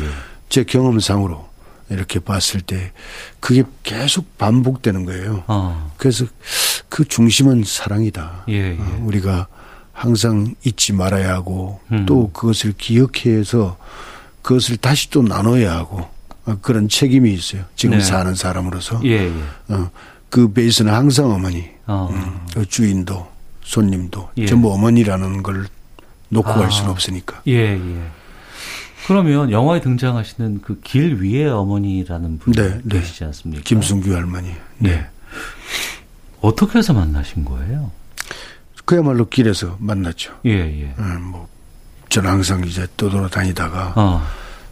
제 경험상으로 이렇게 봤을 때 그게 계속 반복되는 거예요. 어. 그래서 그 중심은 사랑이다. 예, 어, 우리가 항상 잊지 말아야 하고 음. 또 그것을 기억해서 그것을 다시 또 나눠야 하고 어, 그런 책임이 있어요. 지금 네. 사는 사람으로서. 예, 예. 어, 그 베이스는 항상 어머니, 어. 음, 그 주인도 손님도 예. 전부 어머니라는 걸 놓고 아. 갈 수는 없으니까. 예, 예. 그러면 영화에 등장하시는 그 길 위의 어머니라는 분이 네, 네. 계시지 않습니까? 김순규 할머니. 네. 네. 어떻게 해서 만나신 거예요? 그야말로 길에서 만났죠. 예, 예. 음, 뭐, 저는 항상 이제 떠돌아다니다가 어.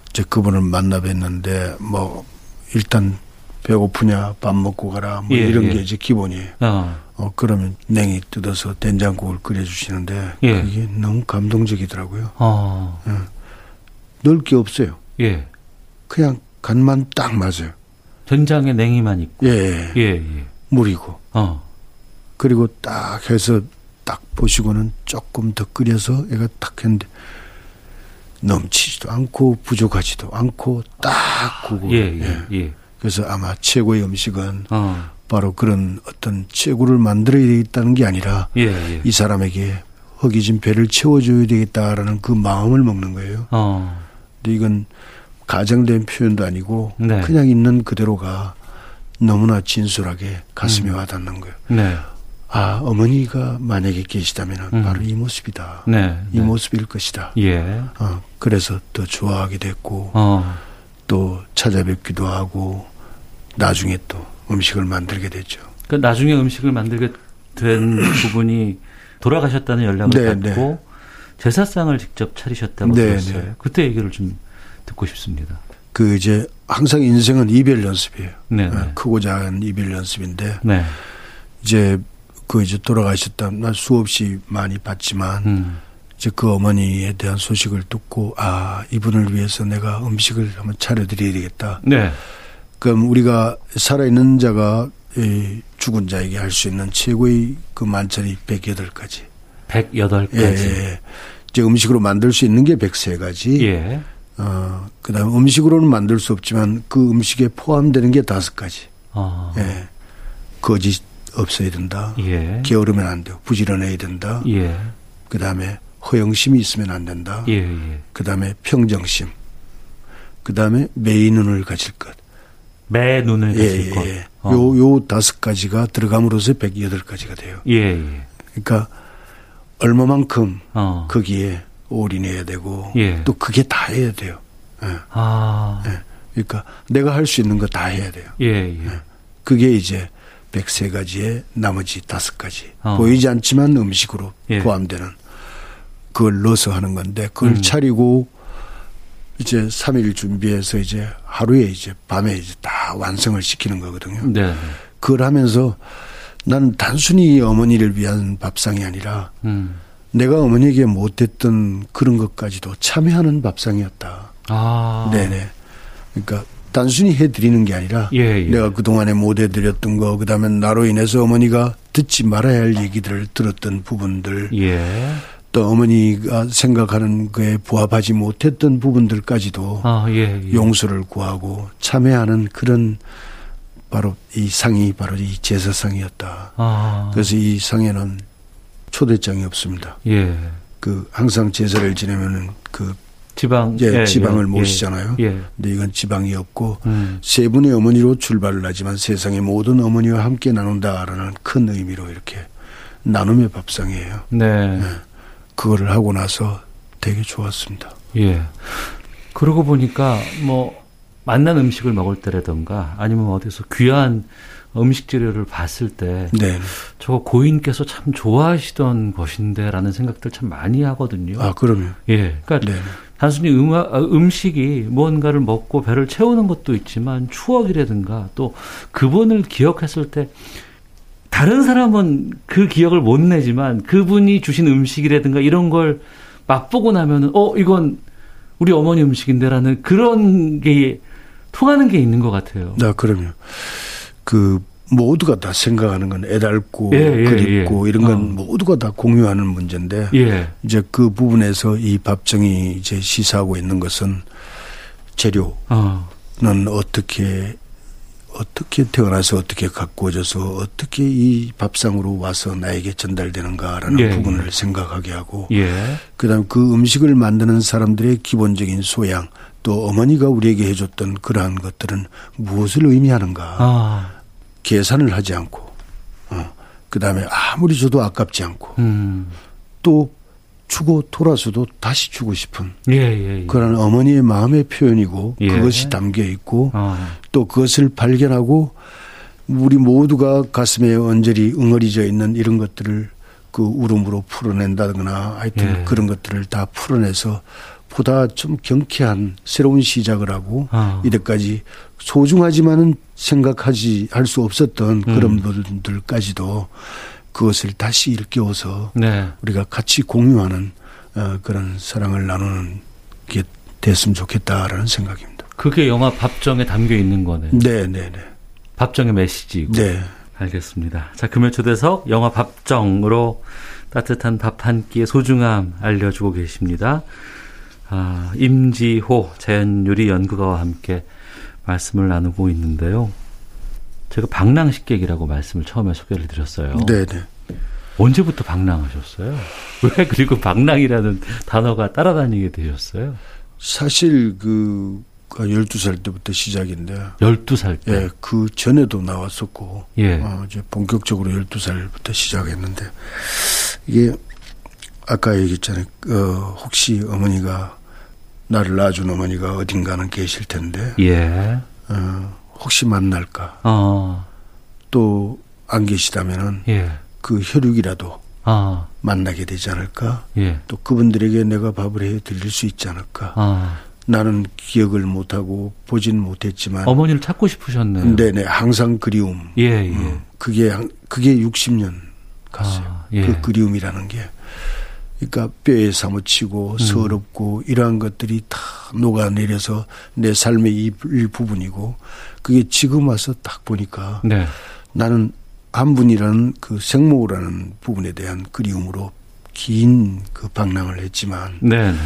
이제 그분을 만나 뵀는데 뭐 일단 배고프냐 밥 먹고 가라 뭐 예, 이런 예. 게 이제 기본이에요. 어. 어. 그러면 냉이 뜯어서 된장국을 끓여주시는데 예. 그게 너무 감동적이더라고요. 어. 예. 넣을 게 없어요. 예. 그냥 간만 딱 맞아요. 된장에 냉이만 있고. 예. 예. 예. 물이고. 어. 그리고 딱 해서 딱 보시고는 조금 더 끓여서 얘가 딱 했는데 넘치지도 않고 부족하지도 않고 딱 구고. 예, 예, 예. 그래서 아마 최고의 음식은 어. 바로 그런 어떤 최고를 만들어야 되겠다는 게 아니라 예, 예. 이 사람에게 허기진 배를 채워줘야 되겠다라는 그 마음을 먹는 거예요. 어. 이건 가정된 표현도 아니고 네. 그냥 있는 그대로가 너무나 진솔하게 가슴에 음. 와닿는 거예요. 네. 아 어머니가 만약에 계시다면 음. 바로 이 모습이다. 네, 이 네. 모습일 것이다. 예. 어, 그래서 더 좋아하게 됐고 어. 또 찾아뵙기도 하고 나중에 또 음식을 만들게 됐죠. 그 나중에 음식을 만들게 된 [COUGHS] 부분이 돌아가셨다는 연락을 네, 받고 네. 제사상을 직접 차리셨다고 네, 들었어요. 네. 그때 얘기를 좀 듣고 싶습니다. 그 이제 항상 인생은 이별 연습이에요. 네, 네. 크고 작은 이별 연습인데 네. 이제 그 이제 돌아가셨다. 나 수없이 많이 봤지만 음. 이제 그 어머니에 대한 소식을 듣고 아 이분을 위해서 내가 음식을 한번 차려드려야 되겠다. 네. 그럼 우리가 살아있는 자가 이 죽은 자에게 할 수 있는 최고의 그 만찬이 108가지. 108가지. 예, 예. 이제 음식으로 만들 수 있는 게 103가지. 예. 어, 그 다음에 음식으로는 만들 수 없지만 그 음식에 포함되는 게 다섯 가지. 아. 예. 거짓 없어야 된다. 예. 게으르면 안 돼요. 부지런해야 된다. 예. 그 다음에 허영심이 있으면 안 된다. 예, 예. 그 다음에 평정심. 그 다음에 매의 눈을 가질 것. 매 눈을 예, 가질 것. 예. 어. 요, 요 다섯 가지가 들어감으로써 108가지가 돼요. 예, 예. 그러니까 얼마만큼 어. 거기에 올인해야 되고 예. 또 그게 다 해야 돼요. 예. 아. 예. 그러니까 내가 할 수 있는 거 다 해야 돼요. 예, 예. 예. 그게 이제 103가지의 나머지 다섯 가지. 어. 보이지 않지만 음식으로 예. 포함되는 그걸 넣어서 하는 건데 그걸 음. 차리고 이제 3일 준비해서 이제 하루에 이제 밤에 이제 다 완성을 시키는 거거든요. 네. 그걸 하면서 나는 단순히 어머니를 위한 밥상이 아니라 음. 내가 어머니에게 못했던 그런 것까지도 참여하는 밥상이었다. 아. 네네. 그러니까 단순히 해드리는 게 아니라 예, 예. 내가 그동안에 못 해드렸던 거 그다음에 나로 인해서 어머니가 듣지 말아야 할 얘기들을 들었던 부분들 예. 또 어머니가 생각하는 거에 부합하지 못했던 부분들까지도 아, 예, 예. 용서를 구하고 참여하는 그런 바로 이 상이 바로 이 제사상이었다. 아. 그래서 이 상에는 초대장이 없습니다. 예. 그 항상 제사를 지내면은 그 지방 예, 예 지방을 예, 모시잖아요. 예. 근데 이건 지방이 없고 음. 세 분의 어머니로 출발을 하지만 세상의 모든 어머니와 함께 나눈다라는 큰 의미로 이렇게 나눔의 밥상이에요. 네. 네. 그거를 하고 나서 되게 좋았습니다. 예. 그러고 보니까 뭐 만난 음식을 먹을 때라든가 아니면 어디서 귀한 음식 재료를 봤을 때 네. 저거 고인께서 참 좋아하시던 것인데라는 생각들 참 많이 하거든요. 아, 그럼요. 예. 그러니까 네. 단순히 음, 음식이 무언가를 먹고 배를 채우는 것도 있지만 추억이라든가 또 그분을 기억했을 때 다른 사람은 그 기억을 못 내지만 그분이 주신 음식이라든가 이런 걸 맛보고 나면은 어 이건 우리 어머니 음식인데라는 그런 게 통하는 게 있는 것 같아요. 네, 그럼요. 그 모두가 다 생각하는 건 애달고 예, 예, 그립고 예. 이런 건 어. 모두가 다 공유하는 문제인데 예. 이제 그 부분에서 이 밥정이 이제 시사하고 있는 것은 재료는 어. 어떻게 어떻게 태어나서 어떻게 가꾸어져서 어떻게 이 밥상으로 와서 나에게 전달되는가라는 예. 부분을 생각하게 하고 예. 그다음 그 음식을 만드는 사람들의 기본적인 소양 또 어머니가 우리에게 해줬던 그러한 것들은 무엇을 의미하는가 아. 계산을 하지 않고 어. 그다음에 아무리 줘도 아깝지 않고 음. 또 주고 돌아서도 다시 주고 싶은 예, 예, 예. 그런 어머니의 마음의 표현이고 예. 그것이 담겨 있고 어. 또 그것을 발견하고 우리 모두가 가슴에 언저리 응어리져 있는 이런 것들을 그 울음으로 풀어낸다거나 하여튼 예. 그런 것들을 다 풀어내서 보다 좀 경쾌한 새로운 시작을 하고 어. 이때까지 소중하지만은 생각하지 할 수 없었던 그런 음. 분들까지도 그것을 다시 일깨워서 네. 우리가 같이 공유하는 어, 그런 사랑을 나누는 게 됐으면 좋겠다라는 생각입니다. 그게 영화 밥정에 담겨 있는 거네요. 네, 네, 네. 밥정의 메시지고. 네. 알겠습니다. 자, 금요 초대석 영화 밥정으로 따뜻한 밥 한 끼의 소중함 알려주고 계십니다. 아, 임지호 자연요리 연구가와 함께 말씀을 나누고 있는데요. 제가 방랑식객이라고 말씀을 처음에 소개를 드렸어요. 네 네. 언제부터 방랑하셨어요? 왜 그리고 방랑이라는 단어가 따라다니게 되셨어요? 사실 그 12살 때부터 시작인데. 12살 때? 예, 그 전에도 나왔었고. 예. 어, 이제 본격적으로 12살부터 시작했는데. 이게 아까 얘기했잖아요. 어, 혹시 어머니가 나를 낳아준 어머니가 어딘가는 계실 텐데. 예. 어, 혹시 만날까? 어. 또안 계시다면은 예. 그 혈육이라도 어. 만나게 되지 않을까? 예. 또 그분들에게 내가 밥을 해 드릴 수 있지 않을까? 어. 나는 기억을 못하고 보진 못했지만 어머니를 찾고 싶으셨네요. 네네 항상 그리움. 예, 예. 음, 그게 그게 60년 갔어요. 아, 예. 그 그리움이라는 게. 그러니까 뼈에 사무치고 음. 서럽고 이러한 것들이 다 녹아내려서 내 삶의 일부분이고 그게 지금 와서 딱 보니까 네. 나는 한 분이라는 그 생모라는 부분에 대한 그리움으로 긴 그 방랑을 했지만 네, 네.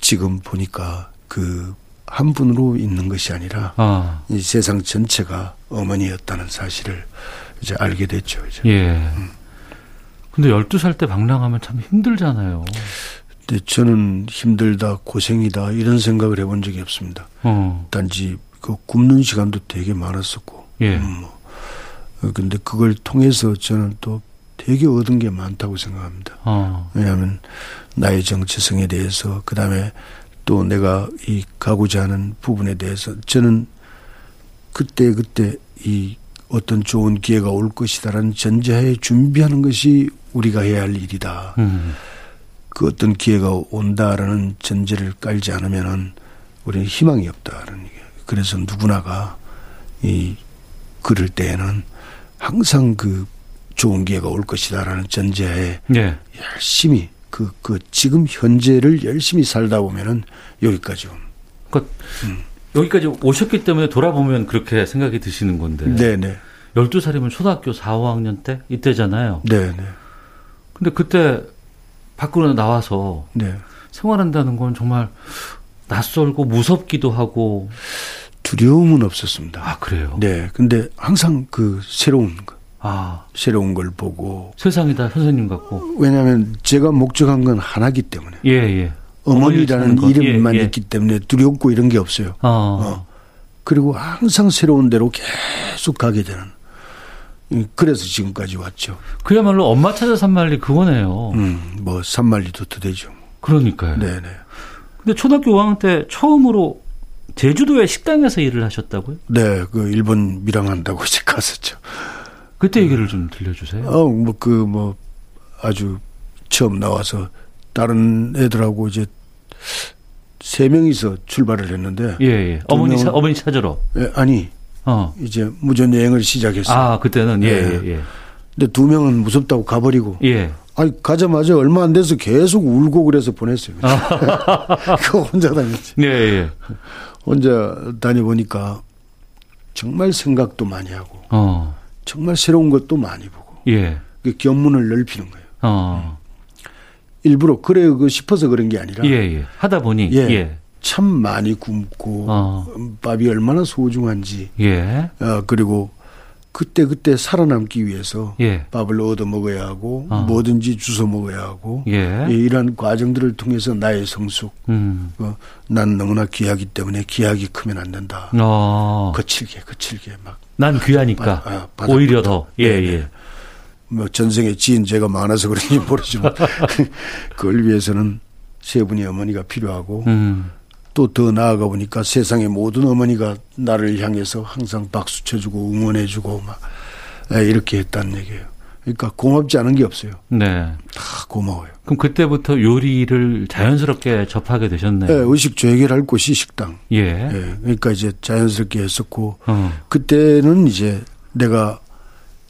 지금 보니까 그 한 분으로 있는 것이 아니라 아. 이 세상 전체가 어머니였다는 사실을 이제 알게 됐죠. 이제. 예. 음. 근데 12살 때 방랑하면 참 힘들잖아요. 근데 저는 힘들다, 고생이다, 이런 생각을 해본 적이 없습니다. 어. 단지 그 굶는 시간도 되게 많았었고. 예. 음, 뭐. 어, 근데 그걸 통해서 저는 또 되게 얻은 게 많다고 생각합니다. 어. 왜냐하면 나의 정체성에 대해서, 그 다음에 또 내가 이 가고자 하는 부분에 대해서 저는 그때 그때 이 어떤 좋은 기회가 올 것이다라는 전제하에 준비하는 것이 우리가 해야 할 일이다. 음. 그 어떤 기회가 온다라는 전제를 깔지 않으면은 우리는 희망이 없다라는 얘기예요. 그래서 누구나가 이 그럴 때에는 항상 그 좋은 기회가 올 것이다라는 전제하에 네. 열심히 그, 그 지금 현재를 열심히 살다 보면은 여기까지 온. 그 음. 여기까지 오셨기 때문에 돌아보면 그렇게 생각이 드시는 건데. 네네. 12살이면 초등학교 4, 5학년 때? 이때잖아요. 네네. 근데 그때 밖으로 나와서 네. 생활한다는 건 정말 낯설고 무섭기도 하고 두려움은 없었습니다. 아 그래요? 네. 근데 항상 그 새로운 거, 아 새로운 걸 보고 세상이다 선생님 같고. 왜냐하면 제가 목적한 건 하나기 때문에. 예 예. 어머니라는 이름만 예, 예. 있기 때문에 두렵고 이런 게 없어요. 어. 어. 그리고 항상 새로운 데로 계속 가게 되는. 그래서 지금까지 왔죠. 그야말로 엄마 찾아 산말리 그거네요. 음, 뭐 산말리도 더 되죠. 그러니까요. 네네. 근데 초등학교 5학년 때 처음으로 제주도의 식당에서 일을 하셨다고요? 네, 그 일본 밀항한다고 [LAUGHS] 이제 갔었죠. 그때 얘기를 좀 들려주세요. 어, 뭐 그뭐 뭐 아주 처음 나와서 다른 애들하고 이제 세 명이서 출발을 했는데. 예, 예. 어머니 차, 어머니 찾으러. 예, 아니. 어. 이제 무전 여행을 시작했어요. 아, 그때는 예, 예, 예. 근데 두 명은 무섭다고 가버리고. 예. 아니 가자마자 얼마 안 돼서 계속 울고 그래서 보냈어요. [LAUGHS] 그 혼자 다녔지. 네, 예. 혼자 다녀보니까 정말 생각도 많이 하고, 어. 정말 새로운 것도 많이 보고, 예. 그 견문을 넓히는 거예요. 어. 일부러 그래 그 싶어서 그런 게 아니라, 예, 예. 하다 보니, 예. 예. 참 많이 굶고 어. 밥이 얼마나 소중한지, 예. 어, 그리고 그때 그때 살아남기 위해서 예. 밥을 얻어 먹어야 하고 어. 뭐든지 주워 먹어야 하고 예. 이러한 과정들을 통해서 나의 성숙. 음. 어, 난 너무나 귀하기 때문에 귀하기 크면 안 된다. 어. 거칠게 거칠게 막. 난 귀하니까 아, 아, 오히려 더. 예 네, 네. 예. 뭐 전생에 지인 제가 많아서 그런지 모르지만 [LAUGHS] 그걸 위해서는 세 분의 어머니가 필요하고. 음. 또더 나아가 보니까 세상의 모든 어머니가 나를 향해서 항상 박수 쳐주고 응원해주고 막 예, 이렇게 했다는 얘기예요. 그러니까 고맙지 않은 게 없어요. 네. 다 고마워요. 그럼 그때부터 요리를 자연스럽게 접하게 되셨네요. 네, 의식 조해결할 곳이 식당. 예. 예. 그러니까 이제 자연스럽게 했었고 어. 그때는 이제 내가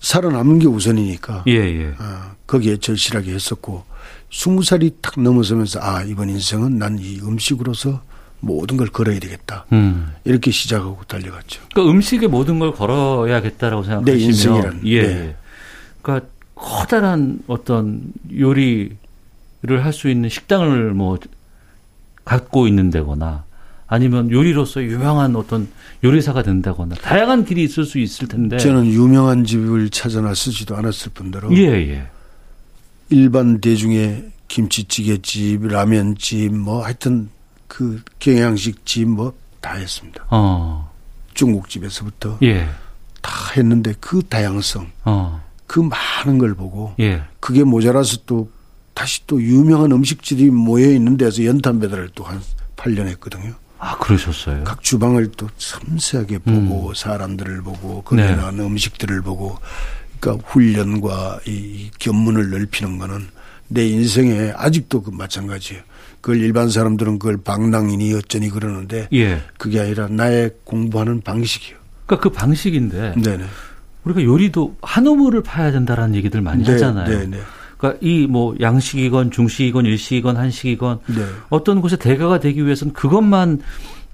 살아남는 게 우선이니까. 예, 예. 어, 거기에 절실하게 했었고 스무 살이 탁 넘어서면서 아 이번 인생은 난 이 음식으로서 모든 걸 걸어야 되겠다. 음. 이렇게 시작하고 달려갔죠. 그러니까 음식에 모든 걸 걸어야겠다라고 생각하시면 내 인생이란. 예. 네. 그러니까 커다란 어떤 요리를 할 수 있는 식당을 뭐 갖고 있는 데거나 아니면 요리로서 유명한 어떤 요리사가 된다거나 다양한 길이 있을 수 있을 텐데 저는 유명한 집을 찾아 나서지도 않았을 뿐더러 예, 예. 일반 대중의 김치찌개집, 라면집 뭐 하여튼 그 경양식집 뭐 다 했습니다. 어. 중국집에서부터 예. 다 했는데 그 다양성, 어. 그 많은 걸 보고 예. 그게 모자라서 또 다시 또 유명한 음식집이 모여 있는 데서 연탄 배달을 또 한 8년 했거든요. 아, 그러셨어요? 각 주방을 또 섬세하게 보고 음. 사람들을 보고 거기에 네. 나오는 음식들을 보고 그러니까 훈련과 이 견문을 넓히는 거는 내 인생에 아직도 그 마찬가지예요. 그걸 일반 사람들은 그걸 방랑이니 어쩌니 그러는데 예. 그게 아니라 나의 공부하는 방식이요. 그러니까 그 방식인데 네네. 우리가 요리도 한우물을 파야 된다라는 얘기들 많이 네, 하잖아요. 네네. 그러니까 이 뭐 양식이건 중식이건 일식이건 한식이건 네. 어떤 곳에 대가가 되기 위해서는 그것만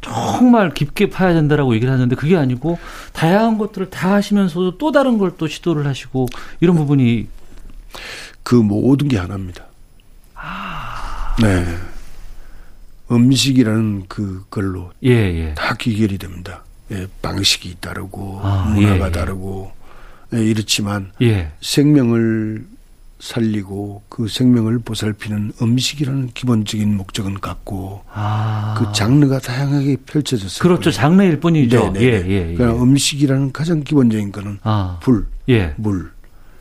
정말 깊게 파야 된다라고 얘기를 하는데 그게 아니고 다양한 것들을 다 하시면서도 또 다른 걸 또 시도를 하시고 이런 부분이 그 모든 게 하나입니다. 아. 네. 음식이라는 그걸로 예, 예. 다 귀결이 됩니다. 예, 방식이 다르고 아, 문화가 예, 예. 다르고 예, 이렇지만 예. 생명을 살리고 그 생명을 보살피는 음식이라는 기본적인 목적은 같고 아. 그 장르가 다양하게 펼쳐졌어요. 그렇죠. 장르일 뿐이죠. 네, 네, 네. 예, 예, 그러니까 음식이라는 가장 기본적인 거는 아. 불, 예. 물,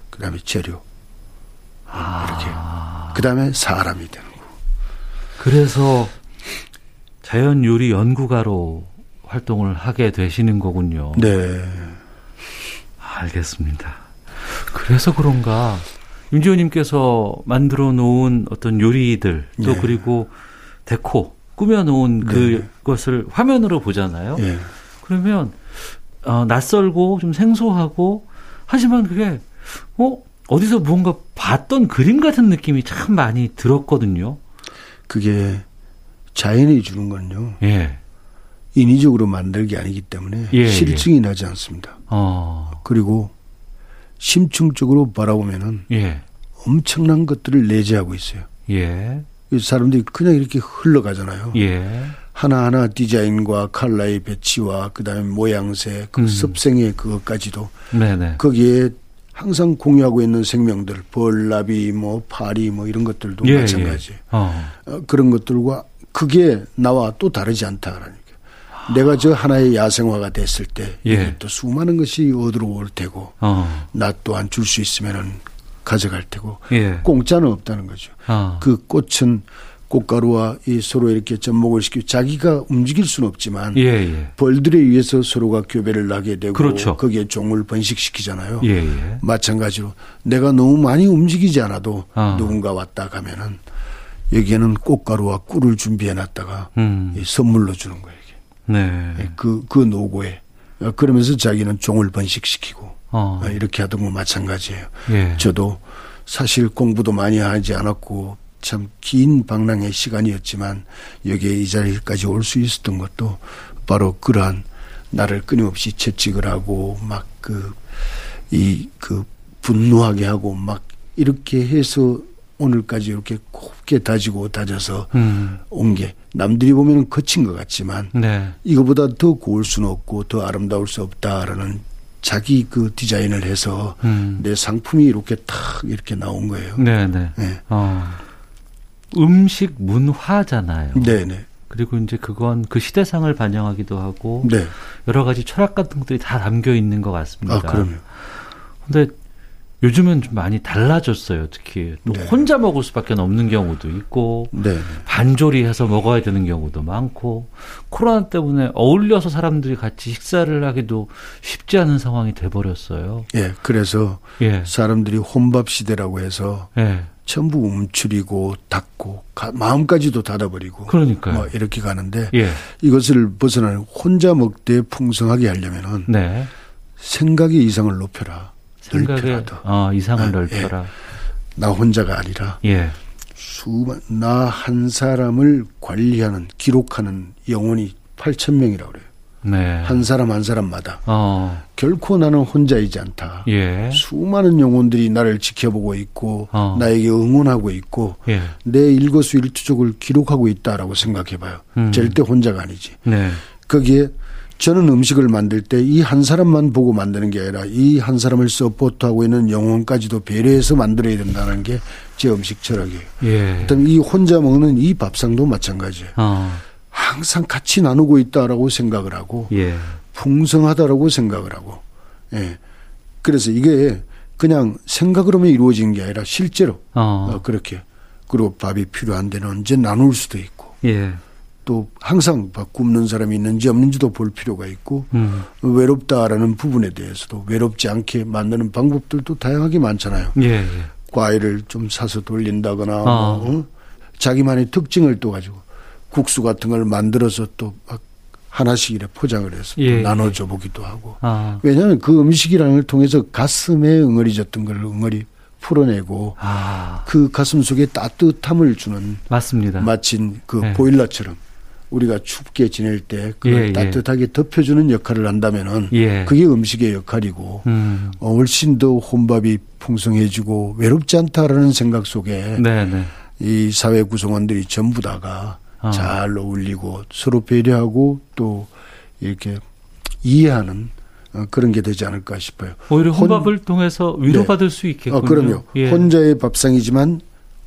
그다음에 재료 아. 이렇게 그다음에 사람이 되는 거. 그래서 자연 요리 연구가로 활동을 하게 되시는 거군요. 네. 알겠습니다. 그래서 그런가 윤지호님께서 만들어 놓은 어떤 요리들 또 네. 그리고 데코 꾸며 놓은 네. 그것을 화면으로 보잖아요. 네. 그러면 어, 낯설고 좀 생소하고 하지만 그게 어 어디서 무언가 봤던 그림 같은 느낌이 참 많이 들었거든요. 그게 자연이 주는 건요. 예. 인위적으로 만들기 아니기 때문에 예, 예. 실증이 예. 나지 않습니다. 어. 그리고 심층적으로 바라보면은 예. 엄청난 것들을 내재하고 있어요. 예. 사람들이 그냥 이렇게 흘러가잖아요. 예. 하나하나 디자인과 칼라의 배치와 그다음에 모양새, 그 음. 습생의 그것까지도 네네. 거기에 항상 공유하고 있는 생명들, 벌나비, 뭐 파리, 뭐 이런 것들도 예, 마찬가지. 예. 어. 어. 그런 것들과 그게 나와 또 다르지 않다라니까. 아. 내가 저 하나의 야생화가 됐을 때 예. 또 수많은 것이 얻으러 올 테고 어. 나 또한 줄 수 있으면은 가져갈 테고 예. 공짜는 없다는 거죠. 어. 그 꽃은 꽃가루와 이 서로 이렇게 접목을 시키고 자기가 움직일 수는 없지만 예, 예. 벌들에 의해서 서로가 교배를 나게 되고 그렇죠. 거기에 종을 번식시키잖아요. 예, 예. 마찬가지로 내가 너무 많이 움직이지 않아도 아. 누군가 왔다 가면은 여기에는 꽃가루와 꿀을 준비해 놨다가 음. 선물로 주는 거예요. 네. 예, 그, 그 노고에. 그러면서 자기는 종을 번식시키고 어. 이렇게 하던 거 마찬가지예요. 예. 저도 사실 공부도 많이 하지 않았고 참 긴 방랑의 시간이었지만 여기에 이 자리까지 올 수 있었던 것도 바로 그러한 나를 끊임없이 채찍을 하고 막 그 이그 그 분노하게 하고 막 이렇게 해서 오늘까지 이렇게 곱게 다지고 다져서 음. 온게 남들이 보면 거친 것 같지만 네. 이거보다 더 고울 수는 없고 더 아름다울 수 없다라는 자기 그 디자인을 해서 음. 내 상품이 이렇게 탁 이렇게 나온 거예요. 네네. 네. 네. 어. 음식 문화잖아요. 네네. 그리고 이제 그건 그 시대상을 반영하기도 하고 네. 여러 가지 철학 같은 것들이 다 담겨 있는 것 같습니다. 아, 그럼요. 근데 요즘은 좀 많이 달라졌어요. 특히 또 네. 혼자 먹을 수밖에 없는 경우도 있고 네. 반조리해서 먹어야 되는 경우도 많고 코로나 때문에 어울려서 사람들이 같이 식사를 하기도 쉽지 않은 상황이 돼 버렸어요. 예. 그래서 예. 사람들이 혼밥 시대라고 해서 예. 전부 움츠리고 닫고 가, 마음까지도 닫아버리고 그러니까 뭐 이렇게 가는데 예. 이것을 벗어나는 혼자 먹되 풍성하게 하려면은 네. 생각의 이상을 높여라. 생각의 어, 이상을 아, 넓혀라. 예. 나 혼자가 아니라 예. 수만 나 한 사람을 관리하는 기록하는 영혼이 8천 명이라고 그래요. 네. 한 사람 한 사람마다 어. 결코 나는 혼자이지 않다. 예. 수많은 영혼들이 나를 지켜보고 있고 어. 나에게 응원하고 있고 예. 내 일거수일투족을 기록하고 있다라고 생각해봐요. 음. 절대 혼자가 아니지. 네. 거기에 저는 음식을 만들 때 이 한 사람만 보고 만드는 게 아니라 이 한 사람을 서포트하고 있는 영혼까지도 배려해서 만들어야 된다는 게 제 음식 철학이에요. 예. 그다음에 이 혼자 먹는 이 밥상도 마찬가지예요. 어. 항상 같이 나누고 있다라고 생각을 하고 예. 풍성하다라고 생각을 하고 예. 그래서 이게 그냥 생각으로만 이루어진 게 아니라 실제로 어. 어 그렇게 그리고 밥이 필요한 데는 언제 나눌 수도 있고 예. 또 항상 밥 굽는 사람이 있는지 없는지도 볼 필요가 있고 음. 외롭다라는 부분에 대해서도 외롭지 않게 만드는 방법들도 다양하게 많잖아요. 예, 예. 과일을 좀 사서 돌린다거나 어. 뭐, 어? 자기만의 특징을 또 가지고 국수 같은 걸 만들어서 또 막 하나씩 이렇게 포장을 해서 예, 예. 나눠줘 보기도 하고. 아. 왜냐하면 그 음식이라는 걸 통해서 가슴에 응어리졌던 걸 응어리 풀어내고 아. 그 가슴 속에 따뜻함을 주는 맞습니다. 마침 그 네. 보일러처럼 우리가 춥게 지낼 때 그걸 예, 예. 따뜻하게 예. 덮여주는 역할을 한다면은 예. 그게 음식의 역할이고 음. 어, 훨씬 더 혼밥이 풍성해지고 외롭지 않다라는 생각 속에 네, 네. 이 사회 구성원들이 전부 다가 어. 잘 어울리고 서로 배려하고 또 이렇게 이해하는 어, 그런 게 되지 않을까 싶어요. 오히려 혼밥을 혼, 통해서 위로받을 네. 수 있겠군요. 어, 그럼요. 예. 혼자의 밥상이지만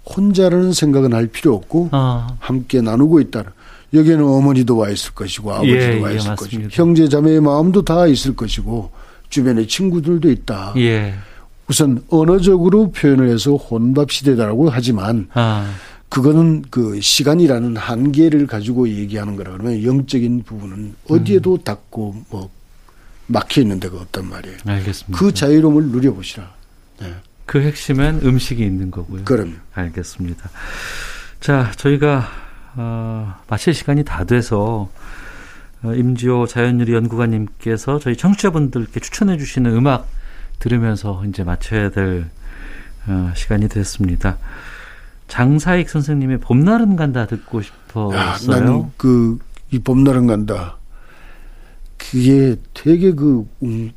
혼자라는 생각은 할 필요 없고 어. 함께 나누고 있다. 여기에는 어머니도 와 있을 것이고 아버지도 예, 와 예, 있을 예, 것이고 형제 자매의 마음도 다 있을 것이고 주변에 친구들도 있다. 예. 우선 언어적으로 표현을 해서 혼밥 시대다라고 하지만 아. 그거는 그 시간이라는 한계를 가지고 얘기하는 거라 그러면 영적인 부분은 어디에도 음. 닿고 뭐 막혀 있는 데가 없단 말이에요. 알겠습니다. 그 자유로움을 누려보시라. 네. 그 핵심엔 음식이 있는 거고요. 그럼 알겠습니다. 자, 저희가 어, 마칠 시간이 다 돼서 어, 임지호 자연유리 연구가님께서 저희 청취자분들께 추천해 주시는 음악 들으면서 이제 마쳐야 될 어, 시간이 됐습니다. 장사익 선생님의 봄날은 간다 듣고 싶었어요. 나는 그 이 봄날은 간다. 그게 되게 그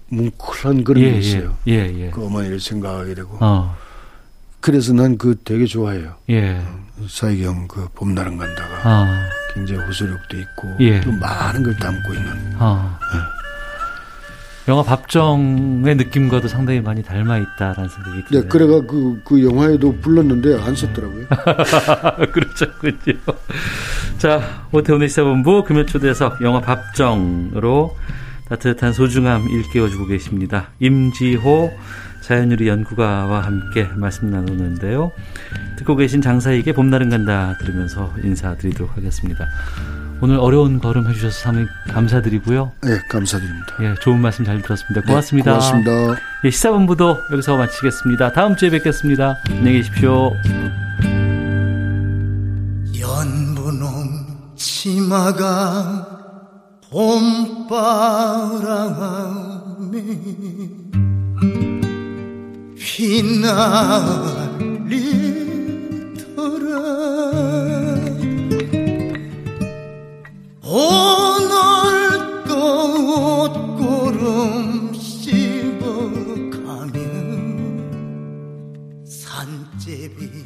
뭉클한 그런 예, 게 있어요. 예, 예, 예. 그 어머니를 생각하게 되고. 어. 그래서 난 그 되게 좋아해요. 예. 사이경 그 봄날은 간다가 아. 굉장히 호소력도 있고 예. 또 많은 걸 담고 있는. 아. 예. 영화 밥정의 느낌과도 상당히 많이 닮아 있다라는 생각이 네, 드네요. 네, 그래가 그, 그 영화에도 불렀는데 안 썼더라고요. [LAUGHS] 그렇죠, 그렇죠. 자, 오태훈의 시사본부 금요초대석 영화 밥정으로 따뜻한 소중함 일깨워주고 계십니다. 임지호 자연유리 연구가와 함께 말씀 나누는데요. 듣고 계신 장사에게 봄날은 간다 들으면서 인사드리도록 하겠습니다. 오늘 어려운 걸음 해주셔서 상당히 감사드리고요. 네, 감사드립니다. 예, 좋은 말씀 잘 들었습니다. 네, 고맙습니다. 네, 고맙습니다. 예, 시사본부도 여기서 마치겠습니다. 다음 주에 뵙겠습니다. 안녕히 계십시오. 연분홍 치마가 봄바람에 휘날리더라 오늘도 옷고름 씹어가면 산제비